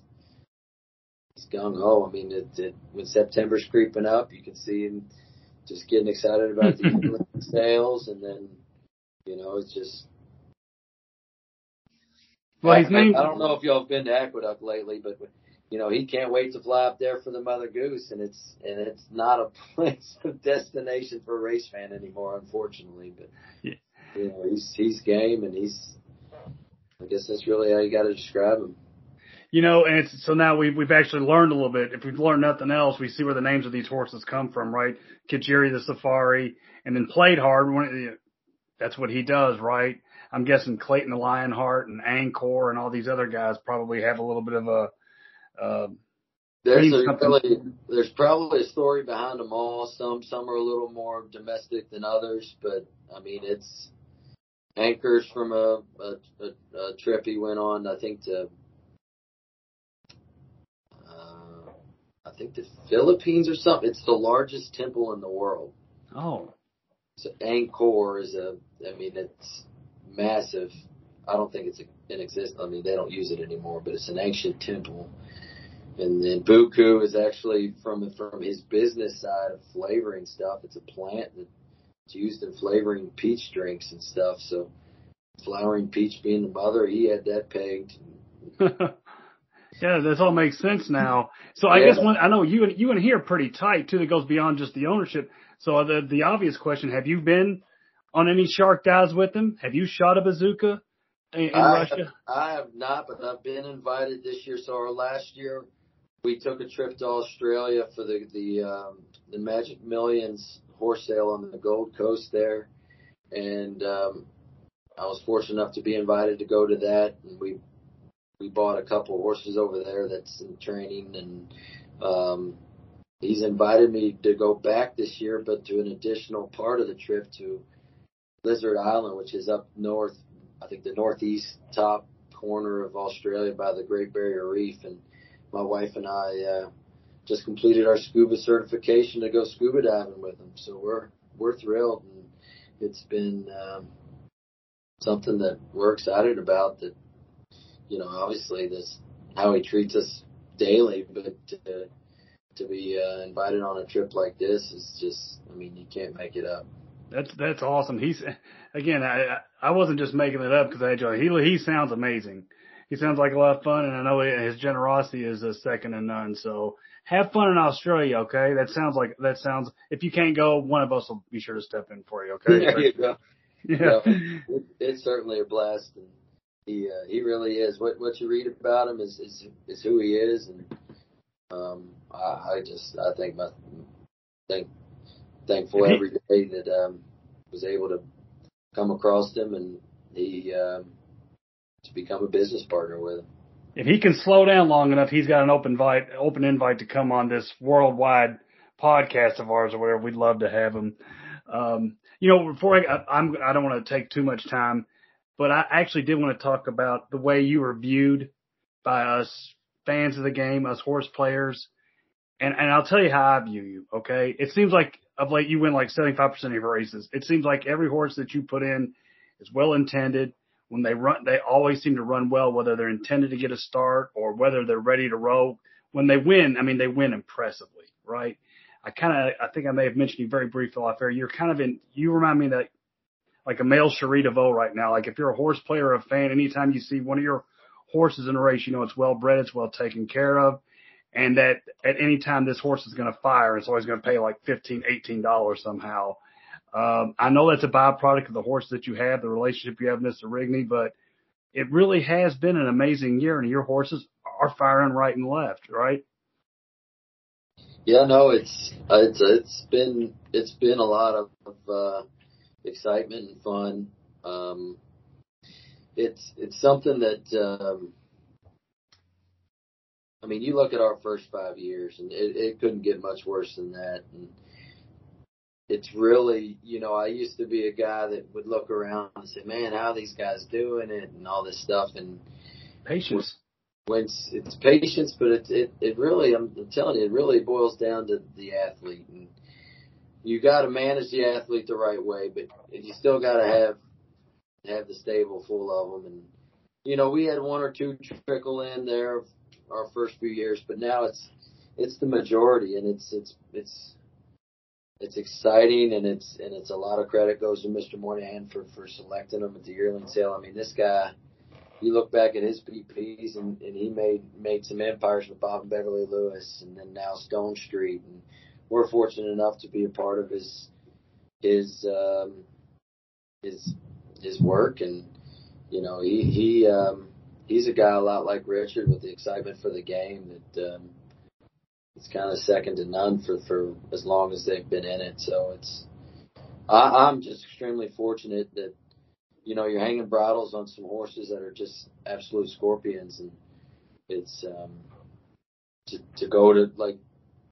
he's gung ho. I mean, it, it, when September's creeping up, you can see him just getting excited about the sales, and then you know it's just. Well, his I. I don't know if y'all have been to Aqueduct lately, but you know he can't wait to fly up there for the Mother Goose, and it's and it's not a place of destination for a race fan anymore, unfortunately. But Yeah. you know he's he's game, and he's. I guess that's really how you got to describe him. You know, and it's so now we've we've actually learned a little bit. If we've learned nothing else, we see where the names of these horses come from, right? Kijiri the Safari, and then played hard. When that's what he does, right? I'm guessing Clayton the Lionheart and Angkor and all these other guys probably have a little bit of a. Uh, There's a really, there's probably a story behind them all. Some some are a little more domestic than others, but I mean it's Angkor's from a a, a, a trip he went on. I think to uh, I think the Philippines or something. It's the largest temple in the world. oh, So Angkor is a. I mean it's massive. I don't think it's in existence. I mean they don't use it anymore, but it's an ancient temple. And then Buku is actually from from his business side of flavoring stuff. It's a plant that's used in flavoring peach drinks and stuff. So flowering peach being the mother, he had that pegged. yeah, this all makes sense now. So I Yeah. guess one, I know you and you and he are pretty tight too. That goes beyond just the ownership. So the the obvious question: Have you been on any shark dives with him? Have you shot a bazooka in, in I Russia? Have, I have not, but I've been invited this year. So our last year, we took a trip to Australia for the the um, the Magic Millions horse sale on the Gold Coast there, and um, I was fortunate enough to be invited to go to that, and we we bought a couple horses over there that's in training, and um, he's invited me to go back this year, but to an additional part of the trip to Lizard Island, which is up north, I think the northeast top corner of Australia by the Great Barrier Reef, and my wife and I uh, just completed our scuba certification to go scuba diving with him. So we're we're thrilled, and it's been um, something that we're excited about. That you know, obviously this how he treats us daily, but to, to be uh, invited on a trip like this is just, I mean, you can't make it up. That's that's awesome. He's again, I I wasn't just making it up because I enjoy. He he sounds amazing. He sounds like a lot of fun, and I know his generosity is a second to none. So have fun in Australia, okay? That sounds like that sounds. If you can't go, one of us will be sure to step in for you, okay? There you go. Yeah. it, it's certainly a blast, and he uh, he really is. What what you read about him is is is who he is, and um, I, I just I think my thank thankful every day that um was able to come across him and he um to become a business partner with him. if he can slow down long enough, he's got an open invite, open invite to come on this worldwide podcast of ours or whatever. We'd love to have him. Um, you know, before I, I- I'm, I don't want to take too much time, but I actually did want to talk about the way you were viewed by us fans of the game, us horse players. And, and I'll tell you how I view you. Okay. It seems like of late you win like 75% of your races. It seems like every horse that you put in is well intended when they run, they always seem to run well, whether they're intended to get a start or whether they're ready to roll. When they win, I mean, they win impressively, right? I kind of, I think I may have mentioned you very briefly off air. You're kind of in, you remind me that like a male Cherie DeVaux right now. Like if you're a horse player or a fan, anytime you see one of your horses in a race, you know it's well bred, it's well taken care of, and that at any time this horse is going to fire, it's always going to pay like fifteen, eighteen dollars somehow. Um, I know that's a byproduct of the horse that you have, the relationship you have with Mr. Rigney, but it really has been an amazing year, and your horses are firing right and left, right? Yeah, no, it's it's it's been it's been a lot of uh, excitement and fun. Um, it's it's something that um, I mean, you look at our first five years, and it, it couldn't get much worse than that. And it's really, you know, I used to be a guy that would look around and say, "Man, how are these guys doing it?" and all this stuff, and Patience. when it's, it's patience, but it, it, it really, I'm, I'm telling you, it really boils down to the athlete. And you got to manage the athlete the right way, but you still got to have, have the stable full of them. And, you know, we had one or two trickle in there our first few years, but now it's, it's the majority and it's, it's, it's, it's exciting and it's, and it's a lot of credit goes to Mr. Moynihan for, for selecting him at the yearling sale. I mean, this guy, you look back at his PPs and, and he made made some empires with Bob and Beverly Lewis and then now Stonestreet and we're fortunate enough to be a part of his his um his his work. And you know he he um he's a guy a lot like Richard with the excitement for the game that um it's kind of second to none for for as long as they've been in it. So it's I, I'm just extremely fortunate that you know, you're hanging bridles on some horses that are just absolute scorpions, and it's um, to to go to like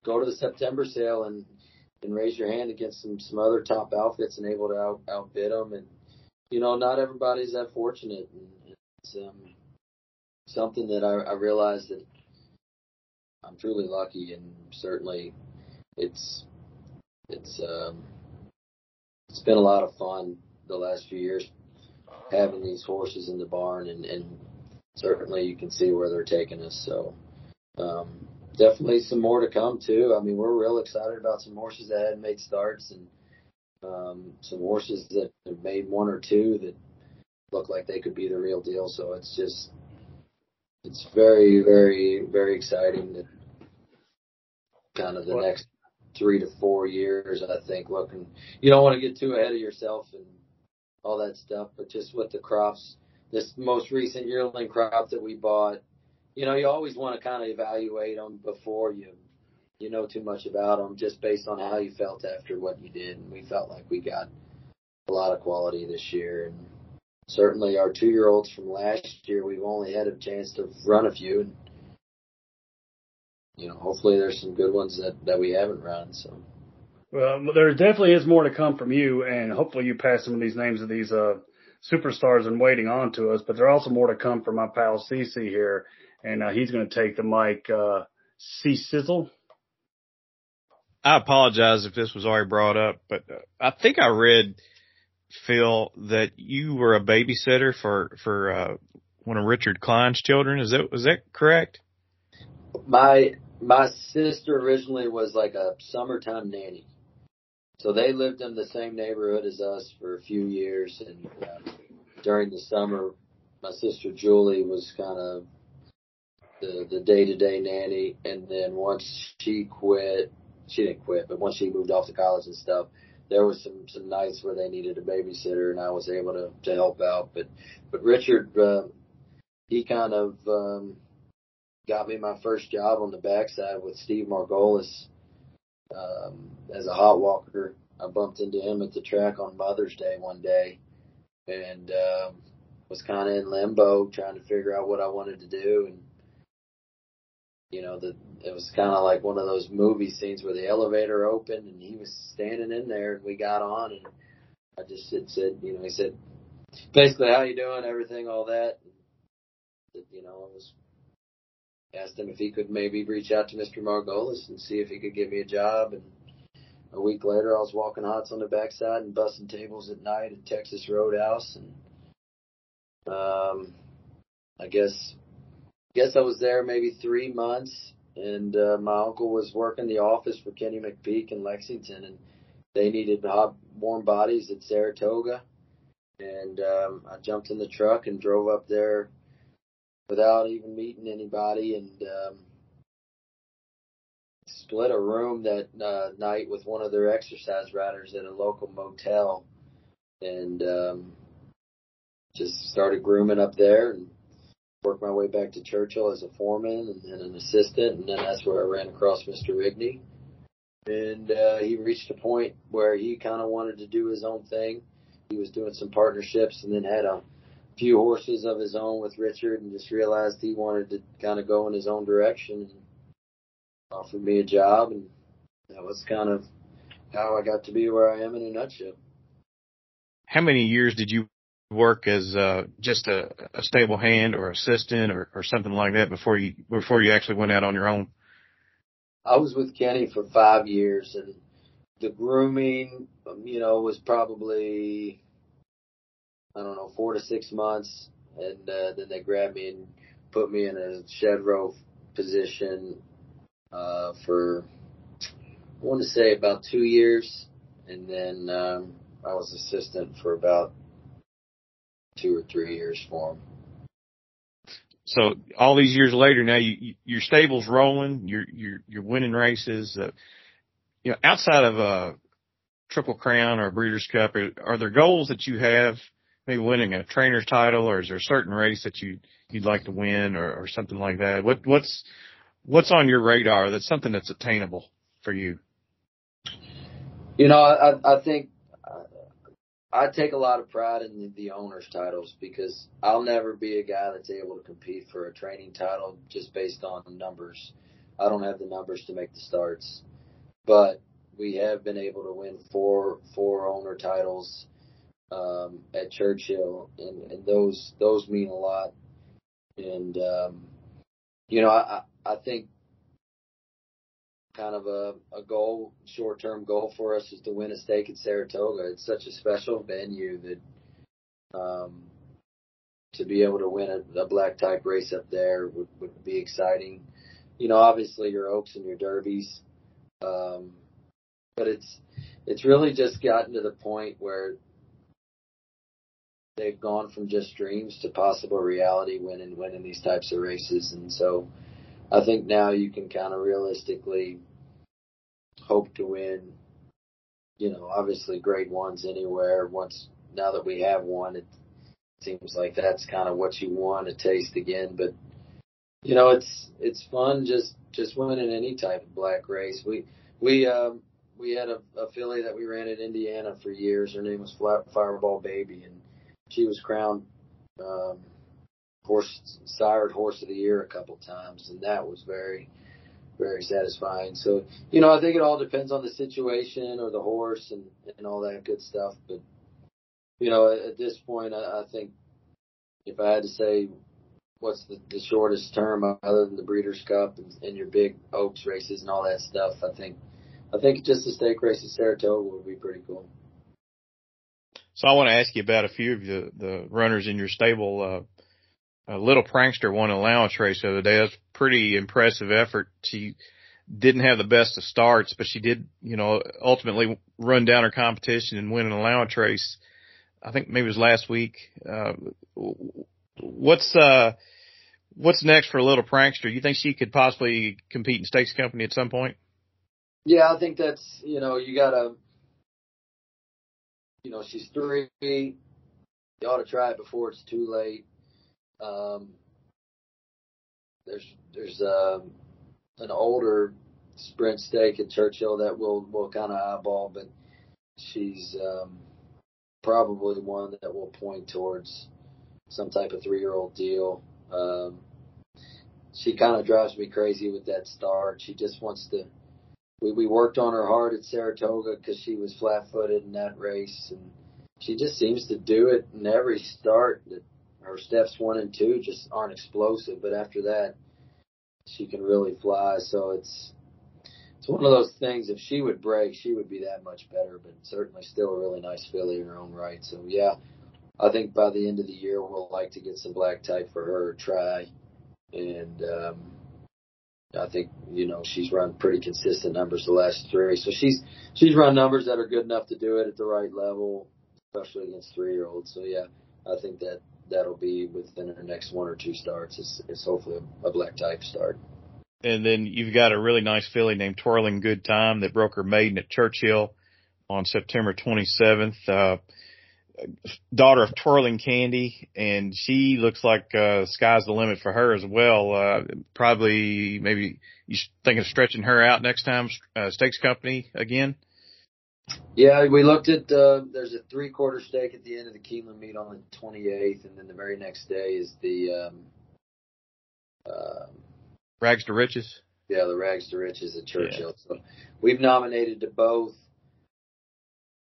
go to the September sale and and raise your hand against some some other top outfits and able to out, outbid them, and you know, not everybody's that fortunate, and it's um, something that I, I realize that I'm truly lucky, and certainly it's it's um, it's been a lot of fun the last few years having these horses in the barn. And, and certainly you can see where they're taking us. So, um, definitely some more to come too. I mean, we're real excited about some horses that hadn't made starts and, um, some horses that have made one or two that look like they could be the real deal. So it's just, it's very, very, very exciting that kind of the Well- next three to four years, I think looking, you don't want to get too ahead of yourself and, all that stuff, but just with the crops, this most recent yearling crop that we bought, you know, you always want to kind of evaluate them before you, you know too much about them, just based on how you felt after what you did. And we felt like we got a lot of quality this year, and certainly our two year olds from last year, we've only had a chance to run a few and you know, hopefully there's some good ones that, that we haven't run. So Well, there definitely is more to come from you, and hopefully you pass some of these names of these uh, superstars and waiting on to us. But there's also more to come from my pal CC here, and uh, he's going to take the mic. Uh, C Sizzle. I apologize if this was already brought up, but uh, I think I read Phil that you were a babysitter for for uh, one of Richard Klein's children. Is that was that correct? my my sister originally was like a summertime nanny. So they lived in the same neighborhood as us for a few years, and uh, during the summer, my sister Julie was kind of the the day to day nanny. And then once she quit, she didn't quit, but once she moved off to college and stuff, there was some some nights where they needed a babysitter, and I was able to to help out. But but Richard, uh, he kind of um, got me my first job on the backside with Steve Margolis um, as a hot walker. I bumped into him at the track on Mother's Day one day, and um, was kind of in limbo, trying to figure out what I wanted to do. And you know, the it was kind of like one of those movie scenes where the elevator opened and he was standing in there, and we got on, and I just it said, you know, he said basically how you doing, everything, all that. And, you know, I was asked him if he could maybe reach out to Mr. Margolis and see if he could give me a job. And a week later, I was walking hots on the backside and busting tables at night at Texas Roadhouse. And um, I guess guess I was there maybe three months. And uh, my uncle was working the office for Kenny McPeek in Lexington, and they needed hot, warm bodies at Saratoga. And um, I jumped in the truck and drove up there without even meeting anybody and um, split a room that uh, night with one of their exercise riders at a local motel and um, just started grooming up there and worked my way back to Churchill as a foreman and then an assistant and then that's where I ran across Mr. Rigney and uh, he reached a point where he kind of wanted to do his own thing. He was doing some partnerships and then had a few horses of his own with Richard and just realized he wanted to kind of go in his own direction and offered me a job and that was kind of how I got to be where I am in a nutshell. How many years did you work as uh, just a, a stable hand or assistant or, or something like that before you before you actually went out on your own? I was with Kenny for five years and the grooming, you know, was probably I don't know, four to six months, and uh, then they grabbed me and put me in a shed row position uh, for I want to say about two years, and then um, I was assistant for about two or three years for him. So all these years later, now you, you, your stable's rolling, you're you're you're winning races. Uh, you know, outside of a Triple Crown or a Breeders' Cup, are, are there goals that you have maybe winning a trainer's title, or is there a certain race that you you'd like to win, or, or something like that? What what's what's on your radar that's something that's attainable for you? You know, I I think I take a lot of pride in the, the owners titles because I'll never be a guy that's able to compete for a training title just based on numbers. I don't have the numbers to make the starts, but we have been able to win four four owner titles um, at Churchill, and, and those those mean a lot. And um, you know, I I think kind of a, a goal, short term goal for us is to win a stake at Saratoga. It's such a special venue that um, to be able to win a, a black type race up there would, would be exciting. You know, obviously your Oaks and your Derbies, um, but it's it's really just gotten to the point where they've gone from just dreams to possible reality winning winning these types of races and so I think now you can kind of realistically hope to win you know obviously grade ones anywhere. Once now that we have one it seems like that's kind of what you want to taste again. But you know it's it's fun just just winning any type of black race. We we um we had a, a filly that we ran at Indiana for years. Her name was Fireball Baby and she was crowned um, horse sired horse of the year a couple times, and that was very very satisfying. So you know, I think it all depends on the situation or the horse and and all that good stuff. But you know, at, this point, I, I think if I had to say what's the, the shortest term other than the Breeders' Cup and, and your big Oaks races and all that stuff, I think I think just the stake race at Saratoga would be pretty cool. So I want to ask you about a few of the, the runners in your stable. Uh, Little Prankster won an allowance race the other day. That's pretty impressive effort. She didn't have the best of starts, but she did, you know, ultimately run down her competition and win an allowance race. I think maybe it was last week. Uh, what's, uh, what's next for Little Prankster? You think she could possibly compete in stakes company at some point? Yeah, I think that's, you know, you gotta, you know, she's three. You ought to try it before it's too late. Um, there's there's um, an older sprint stake at Churchill that we'll we'll kind of eyeball, but she's um, probably one that will point towards some type of three year old deal. Um, she kind of drives me crazy with that start. She just wants to we, we worked on her hard at Saratoga because she was flat footed in that race, and she just seems to do it in every start. That her steps one and two just aren't explosive, but after that, she can really fly. So it's it's one of those things. If she would break, she would be that much better. But certainly still a really nice filly in her own right. So yeah, I think by the end of the year we'll like to get some black type for her try, and um, I think you know she's run pretty consistent numbers the last three. So she's she's run numbers that are good enough to do it at the right level, especially against three year olds. So yeah, I think that that'll be within her next one or two starts. It's, it's hopefully a black type start. And then you've got a really nice filly named Twirling Good Time that broke her maiden at Churchill on September 27th. Uh, daughter of Twirling Candy, and she looks like uh, sky's the limit for her as well. Uh, probably maybe you're thinking of stretching her out next time, uh, stakes company again. Yeah, we looked at. Uh, there's a three quarter stake at the end of the Keeneland meet on the 28th, and then the very next day is the um, uh, Rags to Riches. Yeah, the Rags to Riches at Churchill. Yeah. So we've nominated to both.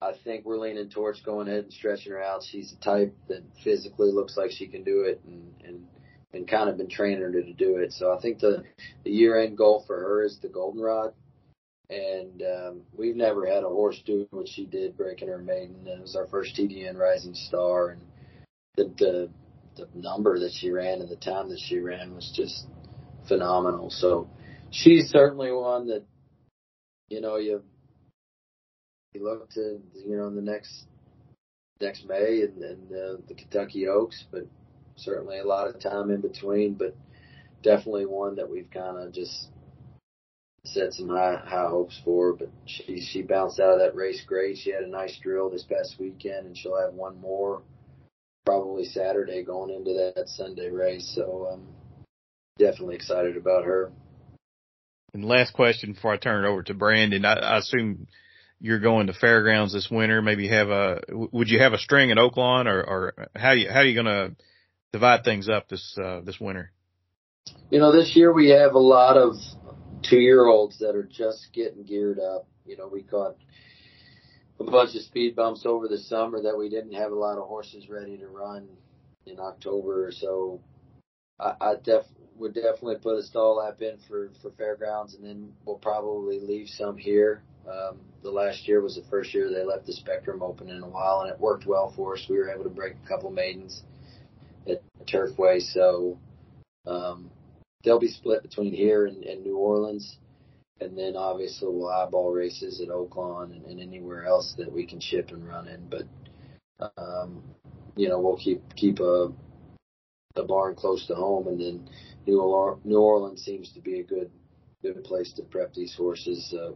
I think we're leaning towards going ahead and stretching her out. She's the type that physically looks like she can do it and, and, and kind of been training her to do it. So I think the, the year end goal for her is the Golden Rod. And, um, we've never had a horse do what she did breaking her maiden. It was our first TDN rising star and the, the, the number that she ran and the time that she ran was just phenomenal. So she's certainly one that, you know, you you look to you know in the next next May and, and uh, the Kentucky Oaks, but certainly a lot of time in between. But definitely one that we've kind of just set some high high hopes for. But she she bounced out of that race great. She had a nice drill this past weekend, and she'll have one more probably Saturday going into that, that Sunday race. So um, definitely excited about her. And last question before I turn it over to Brandon, I, I assume you're going to fairgrounds this winter. Maybe have a would you have a string at Oaklawn or, or how you how are you going to divide things up this uh, this winter? You know, this year we have a lot of two year olds that are just getting geared up. You know, we caught a bunch of speed bumps over the summer that we didn't have a lot of horses ready to run in October or so. I, I def would definitely put a stall lap in for for fairgrounds, and then we'll probably leave some here um, the last year was the first year they left the Spectrum open in a while, and it worked well for us. We were able to break a couple maidens at Turfway, so um, they'll be split between here and, and New Orleans, and then obviously we'll eyeball races at Oaklawn and, and anywhere else that we can ship and run in. But um, you know, we'll keep keep a a barn close to home, and then New Orleans, New Orleans seems to be a good good place to prep these horses. Uh,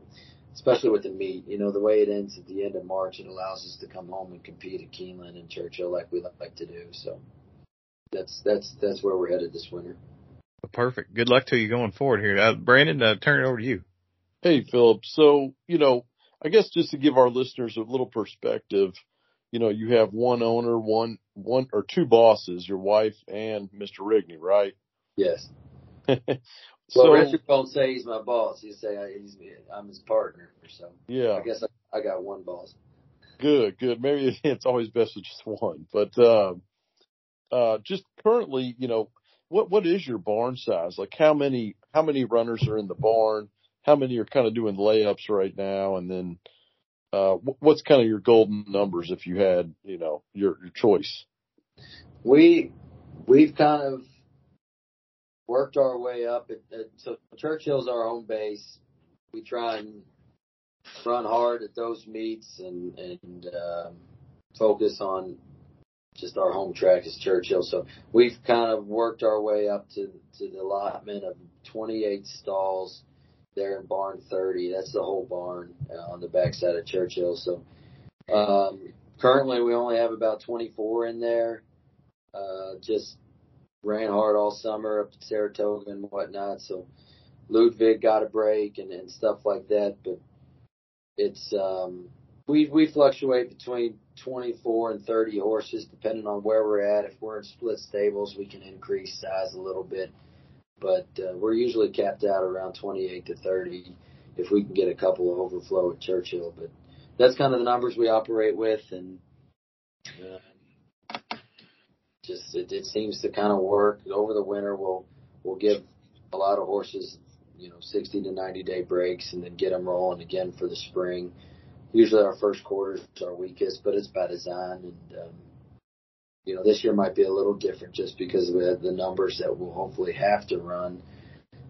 especially with the meet. You know, the way it ends at the end of March, it allows us to come home and compete at Keeneland and Churchill like we like to do. So that's that's that's where we're headed this winter. Perfect. Good luck to you going forward here, uh, Brandon. Uh, turn it over to you. Hey, Philip. So you know, I guess just to give our listeners a little perspective, you know, you have one owner, one one or two bosses, your wife and Mr. Rigney, right? Yes. so Well, Richard won't say he's my boss. He'll say I, he's, I'm his partner. or So yeah, I guess I, I got one boss. good, good. Maybe it's always best with just one, but uh, uh, just currently, you know, what what is your barn size? Like how many how many runners are in the barn? How many are kind of doing layups right now? And then uh, what's kind of your golden numbers if you had, you know, your your choice? We we've kind of worked our way up. At, at, so Churchill's our home base. We try and run hard at those meets and and um, focus on just our home track is Churchill. So we've kind of worked our way up to to the allotment of 28 stalls there in barn 30. That's the whole barn uh, on the backside of Churchill. So um, currently we only have about 24 in there. Uh, just ran hard all summer up to Saratoga and whatnot. So Ludwig got a break and, and stuff like that. But it's um, we we fluctuate between 24 and 30 horses depending on where we're at. If we're in split stables, we can increase size a little bit, but uh, we're usually capped out around 28 to 30 if we can get a couple of overflow at Churchill. But that's kind of the numbers we operate with, and uh, just it, it seems to kind of work over the winter. We'll we'll give a lot of horses you know 60 to 90 day breaks and then get them rolling again for the spring usually our first quarter is our weakest, but it's by design. And um, you know, this year might be a little different just because of the numbers that we'll hopefully have to run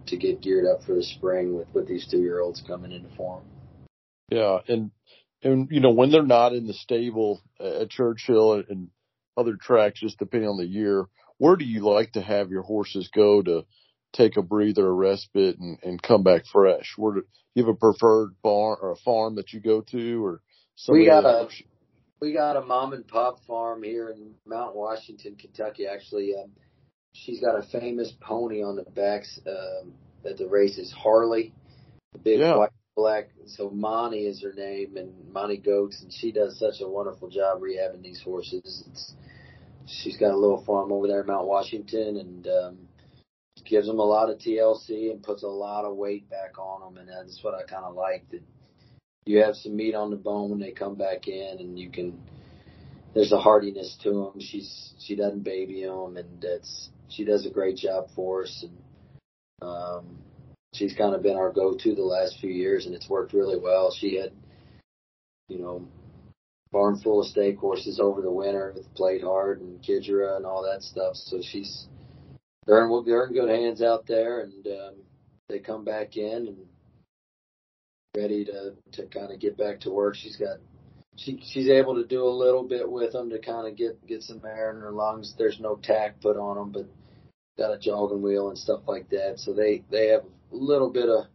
to get geared up for the spring with with these two year olds coming into form. Yeah, and and you know when they're not in the stable at Churchill and other tracks, just depending on the year, where do you like to have your horses go to take a breather, a respite, and, and come back fresh? Where do you have a preferred barn or a farm that you go to, or we got a we got a mom and pop farm here in Mount Washington, Kentucky. Actually, um, she's got a famous pony on the backs um, at the races, Harley, the big Yeah. white black. So Monty is her name, and Monty Goats, and she does such a wonderful job rehabbing these horses. It's, she's got a little farm over there in Mount Washington, and um, gives them a lot of TLC and puts a lot of weight back on them, and that's what I kind of like. That you have some meat on the bone when they come back in, and you can. There's a hardiness to them. She's she doesn't baby them, and that's she does a great job for us, and um, she's kind of been our go-to the last few years, and it's worked really well. She had, you know, barn full of stake horses over the winter with Played Hard and Kidra and all that stuff. So she's they're in, they're in good hands out there, and um, they come back in and ready to to kind of get back to work. She's got she she's able to do a little bit with them to kind of get get some air in her lungs. There's no tack put on them, but got a jogging wheel and stuff like that. So they they have a little bit of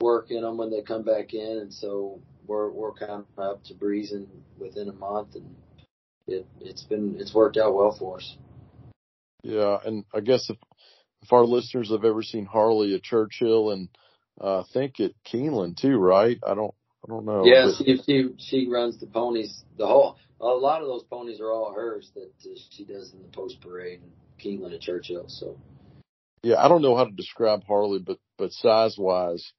work in them when they come back in, and so we're we're kind of up to breezing within a month, and it it's been it's worked out well for us. Yeah, and I guess if if our listeners have ever seen Harley at Churchill and uh, I think at Keeneland too, right? I don't I don't know. Yeah, but- she she she runs the ponies. The whole a lot of those ponies are all hers that uh, she does in the post parade in Keeneland at Churchill. So yeah, I don't know how to describe Harley, but but size wise,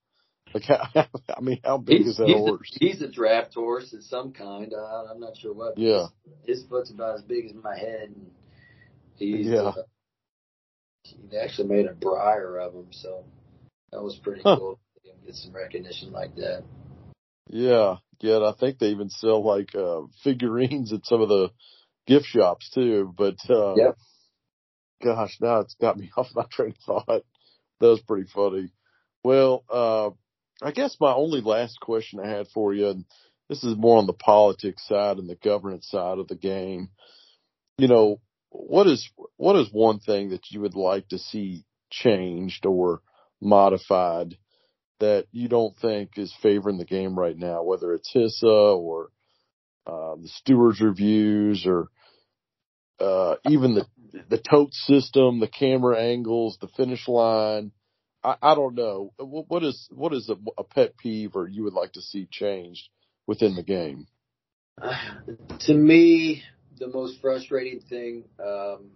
like how, I mean, how big he's is that he's horse? A, he's a draft horse of some kind. Uh, I'm not sure what. Yeah. his, his foot's about as big as my head, and he's Yeah. uh, he actually made a Breyer of him. So that was pretty Huh. cool. to Get some recognition like that. Yeah, yeah. and I think they even sell like uh figurines at some of the gift shops too. But uh Yep. gosh, now it's got me off my train of thought. That was pretty funny. Well, uh I guess my only last question I had for you, and this is more on the politics side and the governance side of the game. You know, what is what is one thing that you would like to see changed or modified that you don't think is favoring the game right now, whether it's HISA or uh, the stewards reviews or uh, even the the tote system, the camera angles, the finish line. I, I don't know. What, is what is a, a pet peeve or you would like to see changed within the game? to me, the most frustrating thing um,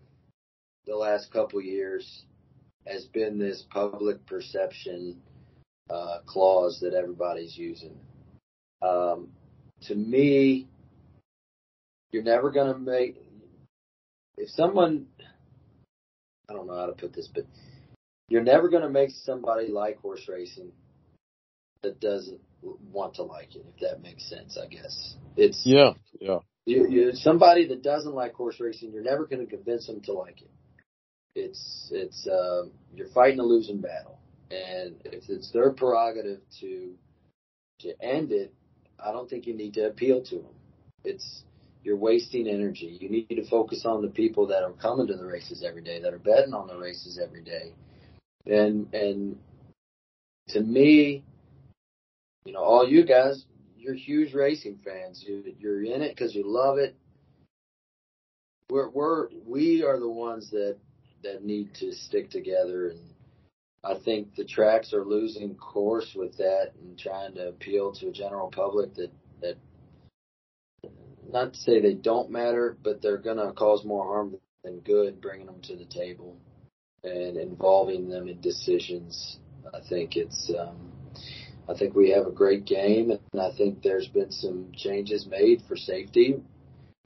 the last couple years has been this public perception uh, clause that everybody's using. Um, to me, you're never going to make if someone I don't know how to put this, but you're never going to make somebody like horse racing that doesn't want to like it, if that makes sense. I guess it's Yeah, yeah. You, you, somebody that doesn't like horse racing. You're never going to convince them to like it. It's it's um, you're fighting a losing battle, and if it's their prerogative to to end it, I don't think you need to appeal to them. It's you're wasting energy. You need to focus on the people that are coming to the races every day, that are betting on the races every day, and and to me, you know, all you guys, you're huge racing fans. You, you're in it because you love it. We're we're we are the ones that that need to stick together, and I think the tracks are losing course with that and trying to appeal to a general public that that not to say they don't matter, but they're gonna cause more harm than good, bringing them to the table and involving them in decisions. I think it's. Um, I think we have a great game, and I think there's been some changes made for safety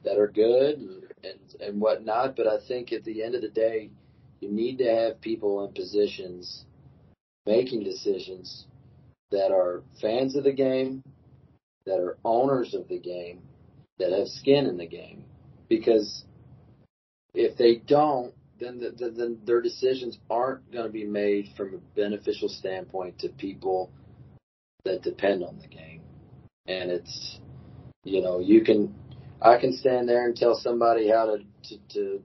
that are good and, and, and whatnot. But I think at the end of the day, you need to have people in positions making decisions that are fans of the game, that are owners of the game, that have skin in the game. Because if they don't, then the, the, then their decisions aren't going to be made from a beneficial standpoint to people that depend on the game. And it's, you know, you can, I can stand there and tell somebody how to, to, to,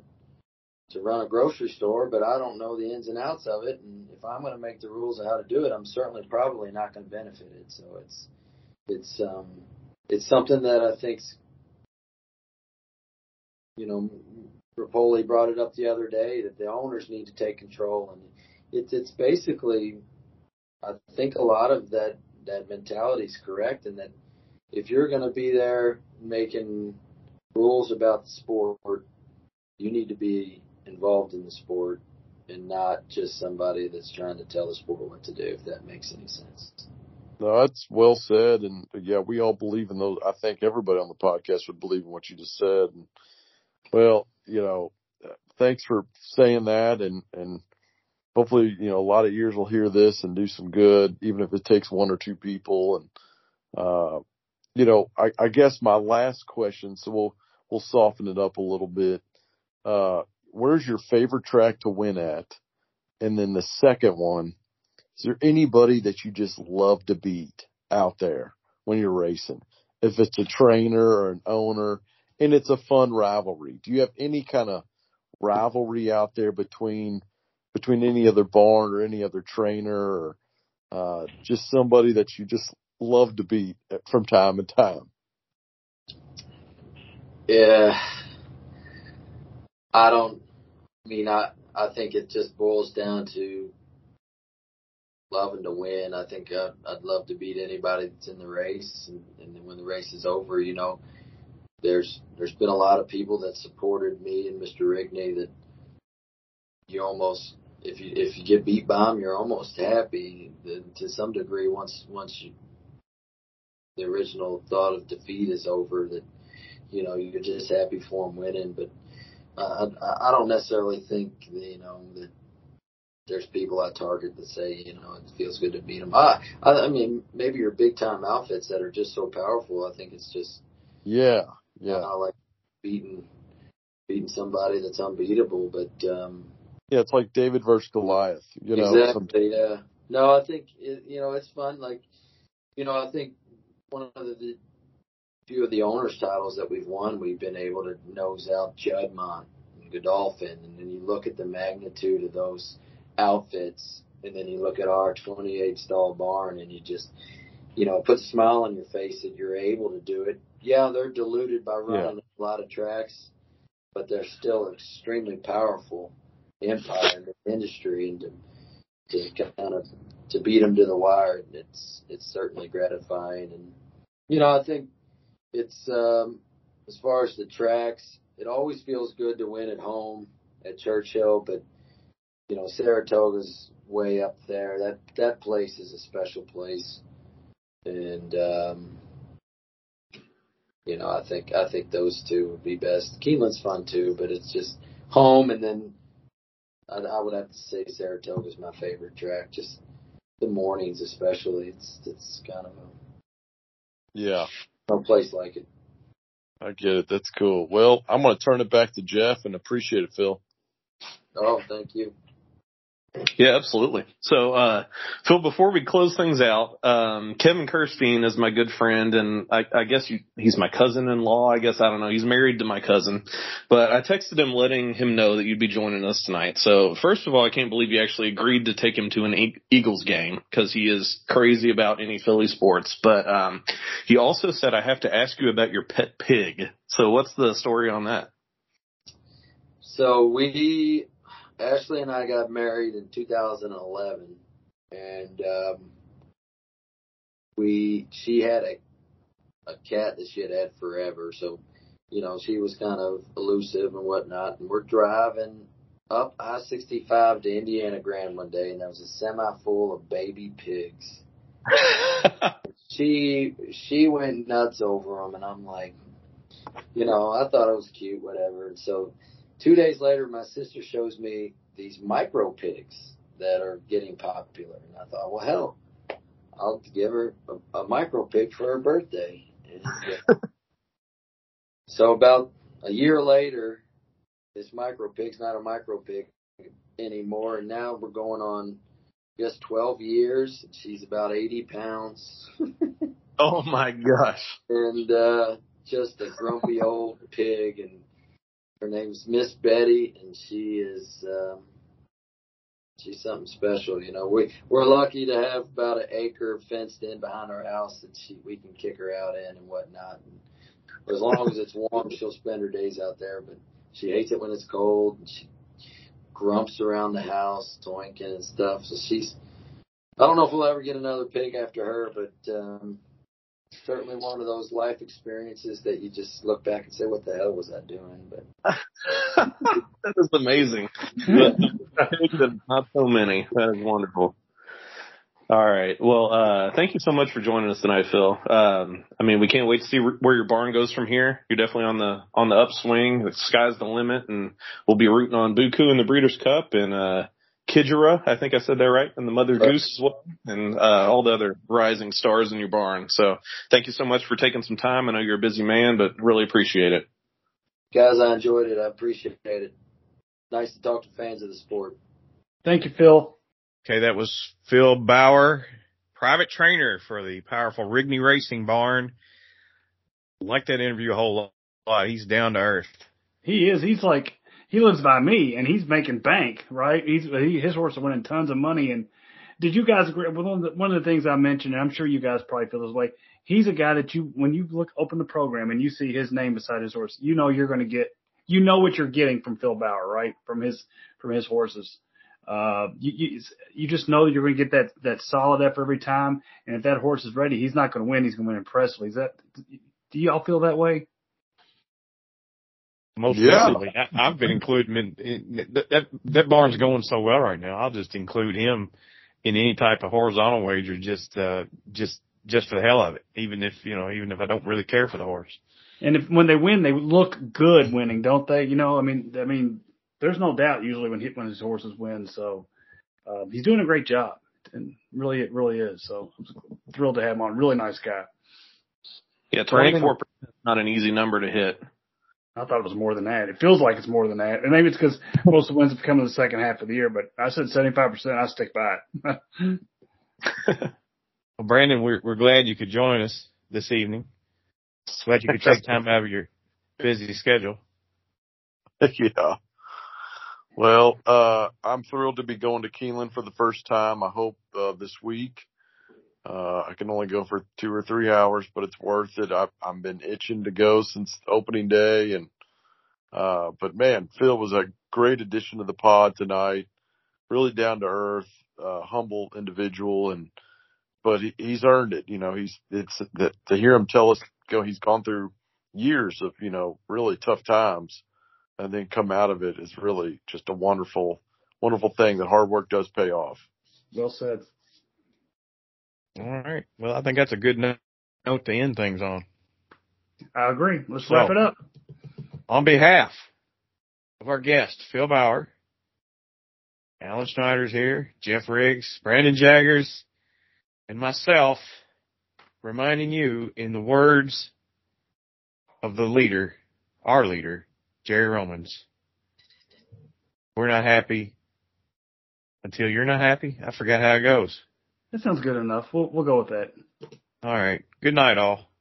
to run a grocery store, but I don't know the ins and outs of it. And if I'm going to make the rules of how to do it, I'm certainly probably not going to benefit it. So it's, it's, um, it's something that I think's, you know, Repole brought it up the other day that the owners need to take control, and it's it's basically, I think a lot of that that mentality is correct, and that if you're going to be there making rules about the sport, you need to be involved in the sport and not just somebody that's trying to tell the sport what to do. If that makes any sense. No, that's well said, and yeah, we all believe in those. I think everybody on the podcast would believe in what you just said. And well, you know, thanks for saying that, and and hopefully, you know, a lot of ears will hear this and do some good, even if it takes one or two people. And uh, you know, I, I guess my last question, so we'll we'll soften it up a little bit. Uh, where's your favorite track to win at? And then the second one, is there anybody that you just love to beat out there when you're racing? If it's a trainer or an owner, and it's a fun rivalry. Do you have any kind of rivalry out there between between any other barn or any other trainer or uh, just somebody that you just love to beat from time to time? Yeah, I don't. I mean, I I think it just boils down to loving to win. I think I'd, I'd love to beat anybody that's in the race, and, and when the race is over, you know, there's there's been a lot of people that supported me and Mr. Rigney that you almost if you if you get beat by them, you're almost happy to some degree once once you the original thought of defeat is over that you know you're just happy for them winning. But uh, I, I don't necessarily think you know that there's people I target that say you know it feels good to beat them I I, I mean maybe your big time outfits that are just so powerful I think it's just yeah yeah. I like beating beating somebody that's unbeatable. But um yeah it's like David versus Goliath you know exactly yeah no I think it, you know it's fun like you know I think one of the few of the owners titles that we've won, we've been able to nose out Juddmonte and Godolphin, and then you look at the magnitude of those outfits, and then you look at our 28 stall barn, and you just, you know, it puts a smile on your face that you're able to do it. Yeah, they're diluted by running yeah. a lot of tracks, but they're still extremely powerful empire in the industry, and to, to kind of to beat them to the wire, it's it's certainly gratifying. And you know, I think it's um, as far as the tracks, it always feels good to win at home at Churchill, but you know Saratoga's way up there. That that place is a special place, and um, you know I think I think those two would be best. Keeneland's fun too, but it's just home, and then I, I would have to say Saratoga's my favorite track. Just the mornings, especially. It's it's kind of a Yeah, no place like it. I get it. That's cool. Well, I'm going to turn it back to Jeff and appreciate it, Phil. Oh, thank you. Yeah, absolutely. So, uh, Phil, before we close things out, um, Kevin Kirstein is my good friend and I, I guess you, he's my cousin-in-law. I guess I don't know. He's married to my cousin, but I texted him letting him know that you'd be joining us tonight. So first of all, I can't believe you actually agreed to take him to an Eagles game because he is crazy about any Philly sports. But, um, he also said, I have to ask you about your pet pig. So what's the story on that? So we, Ashley and I got married in 2011, and um, we she had a a cat that she had had forever. So, you know, she was kind of elusive and whatnot. And we're driving up I-65 to Indiana Grand one day, and there was a semi full of baby pigs. she she went nuts over them, and I'm like, you know, I thought it was cute, whatever. And so, two days later, my sister shows me these micro pigs that are getting popular, and I thought, well, hell, I'll give her a, a micro pig for her birthday. And, uh, so about a year later, this micro pig's not a micro pig anymore, and now we're going on just 12 years. She's about 80 pounds. Oh my gosh. and uh just a grumpy old pig and her name's Miss Betty and she is um she's something special, you know. We we're lucky to have about an acre fenced in behind our house that she we can kick her out in and whatnot. And as long as it's warm she'll spend her days out there, but she hates it when it's cold and she grumps around the house, toinking and stuff. So she's I don't know if we'll ever get another pig after her, but um certainly one of those life experiences that you just look back and say, "What the hell was I doing?" But that is amazing. Not so many. That is wonderful. All right. Well, uh, thank you so much for joining us tonight, Phil. Um, I mean, we can't wait to see where your barn goes from here. You're definitely on the on the upswing. The sky's the limit, and we'll be rooting on Buku in the Breeders' Cup and uh, Kidjara. I think I said that right, and the Mother Goose as well, and uh, all the other rising stars in your barn. So, thank you so much for taking some time. I know you're a busy man, but really appreciate it. guys, I enjoyed it. I appreciate it. Nice to talk to fans of the sport. Thank you, Phil. Okay, that was Phil Bauer, private trainer for the powerful Rigney Racing Barn. Like that interview a whole lot. He's down to earth. He is. He's like he lives by me, and he's making bank, right? He's he, his horse are winning tons of money. And did you guys agree? One of, the, one of the things I mentioned, and I'm sure you guys probably feel this way. He's a guy that you, when you look open the program and you see his name beside his horse, you know you're going to get, you know what you're getting from Phil Bauer, right? From his from his horses. Uh, you, you you just know that you're going to get that that solid effort every time. And if that horse is ready, he's not going to win. He's going to win impressively. Is that? Do y'all feel that way? Most Yeah. definitely. I, I've been including him in, in that, that that barn's going so well right now. I'll just include him in any type of horizontal wager just uh just just for the hell of it. Even if you know, even if I don't really care for the horse. And if when they win, they look good winning, don't they? You know, I mean, I mean, there's no doubt usually when he, when his horses win. So uh, he's doing a great job, and really, it really is. So I'm thrilled to have him on. Really nice guy. Yeah, 24% is not an easy number to hit. I thought it was more than that. It feels like it's more than that, and maybe it's because most of the wins have come in the second half of the year. But I said 75%. I stick by it. Well, Brandon, we're we're glad you could join us this evening. Glad you could take time out of your busy schedule. yeah. Well, uh, I'm thrilled to be going to Keeneland for the first time. I hope uh, this week. Uh, I can only go for two or three hours, but it's worth it. I've, I've been itching to go since opening day, and uh, but man, Phil was a great addition to the pod tonight. Really down to earth, uh, humble individual, and but he, he's earned it. You know, he's it's that to hear him tell us go. He's gone through years of you know really tough times and then come out of it is really just a wonderful, wonderful thing that hard work does pay off. Well said. All right. Well, I think that's a good note to end things on. I agree. Let's So- wrap it up. On behalf of our guest, Phil Bauer, Alan Schneider's here, Jeff Riggs, Brandon Jaggers, and myself, reminding you in the words of the leader, our leader, Jerry Romans, we're not happy until you're not happy. I forgot how it goes. That sounds good enough. We'll we'll go with that. All right. Good night, all.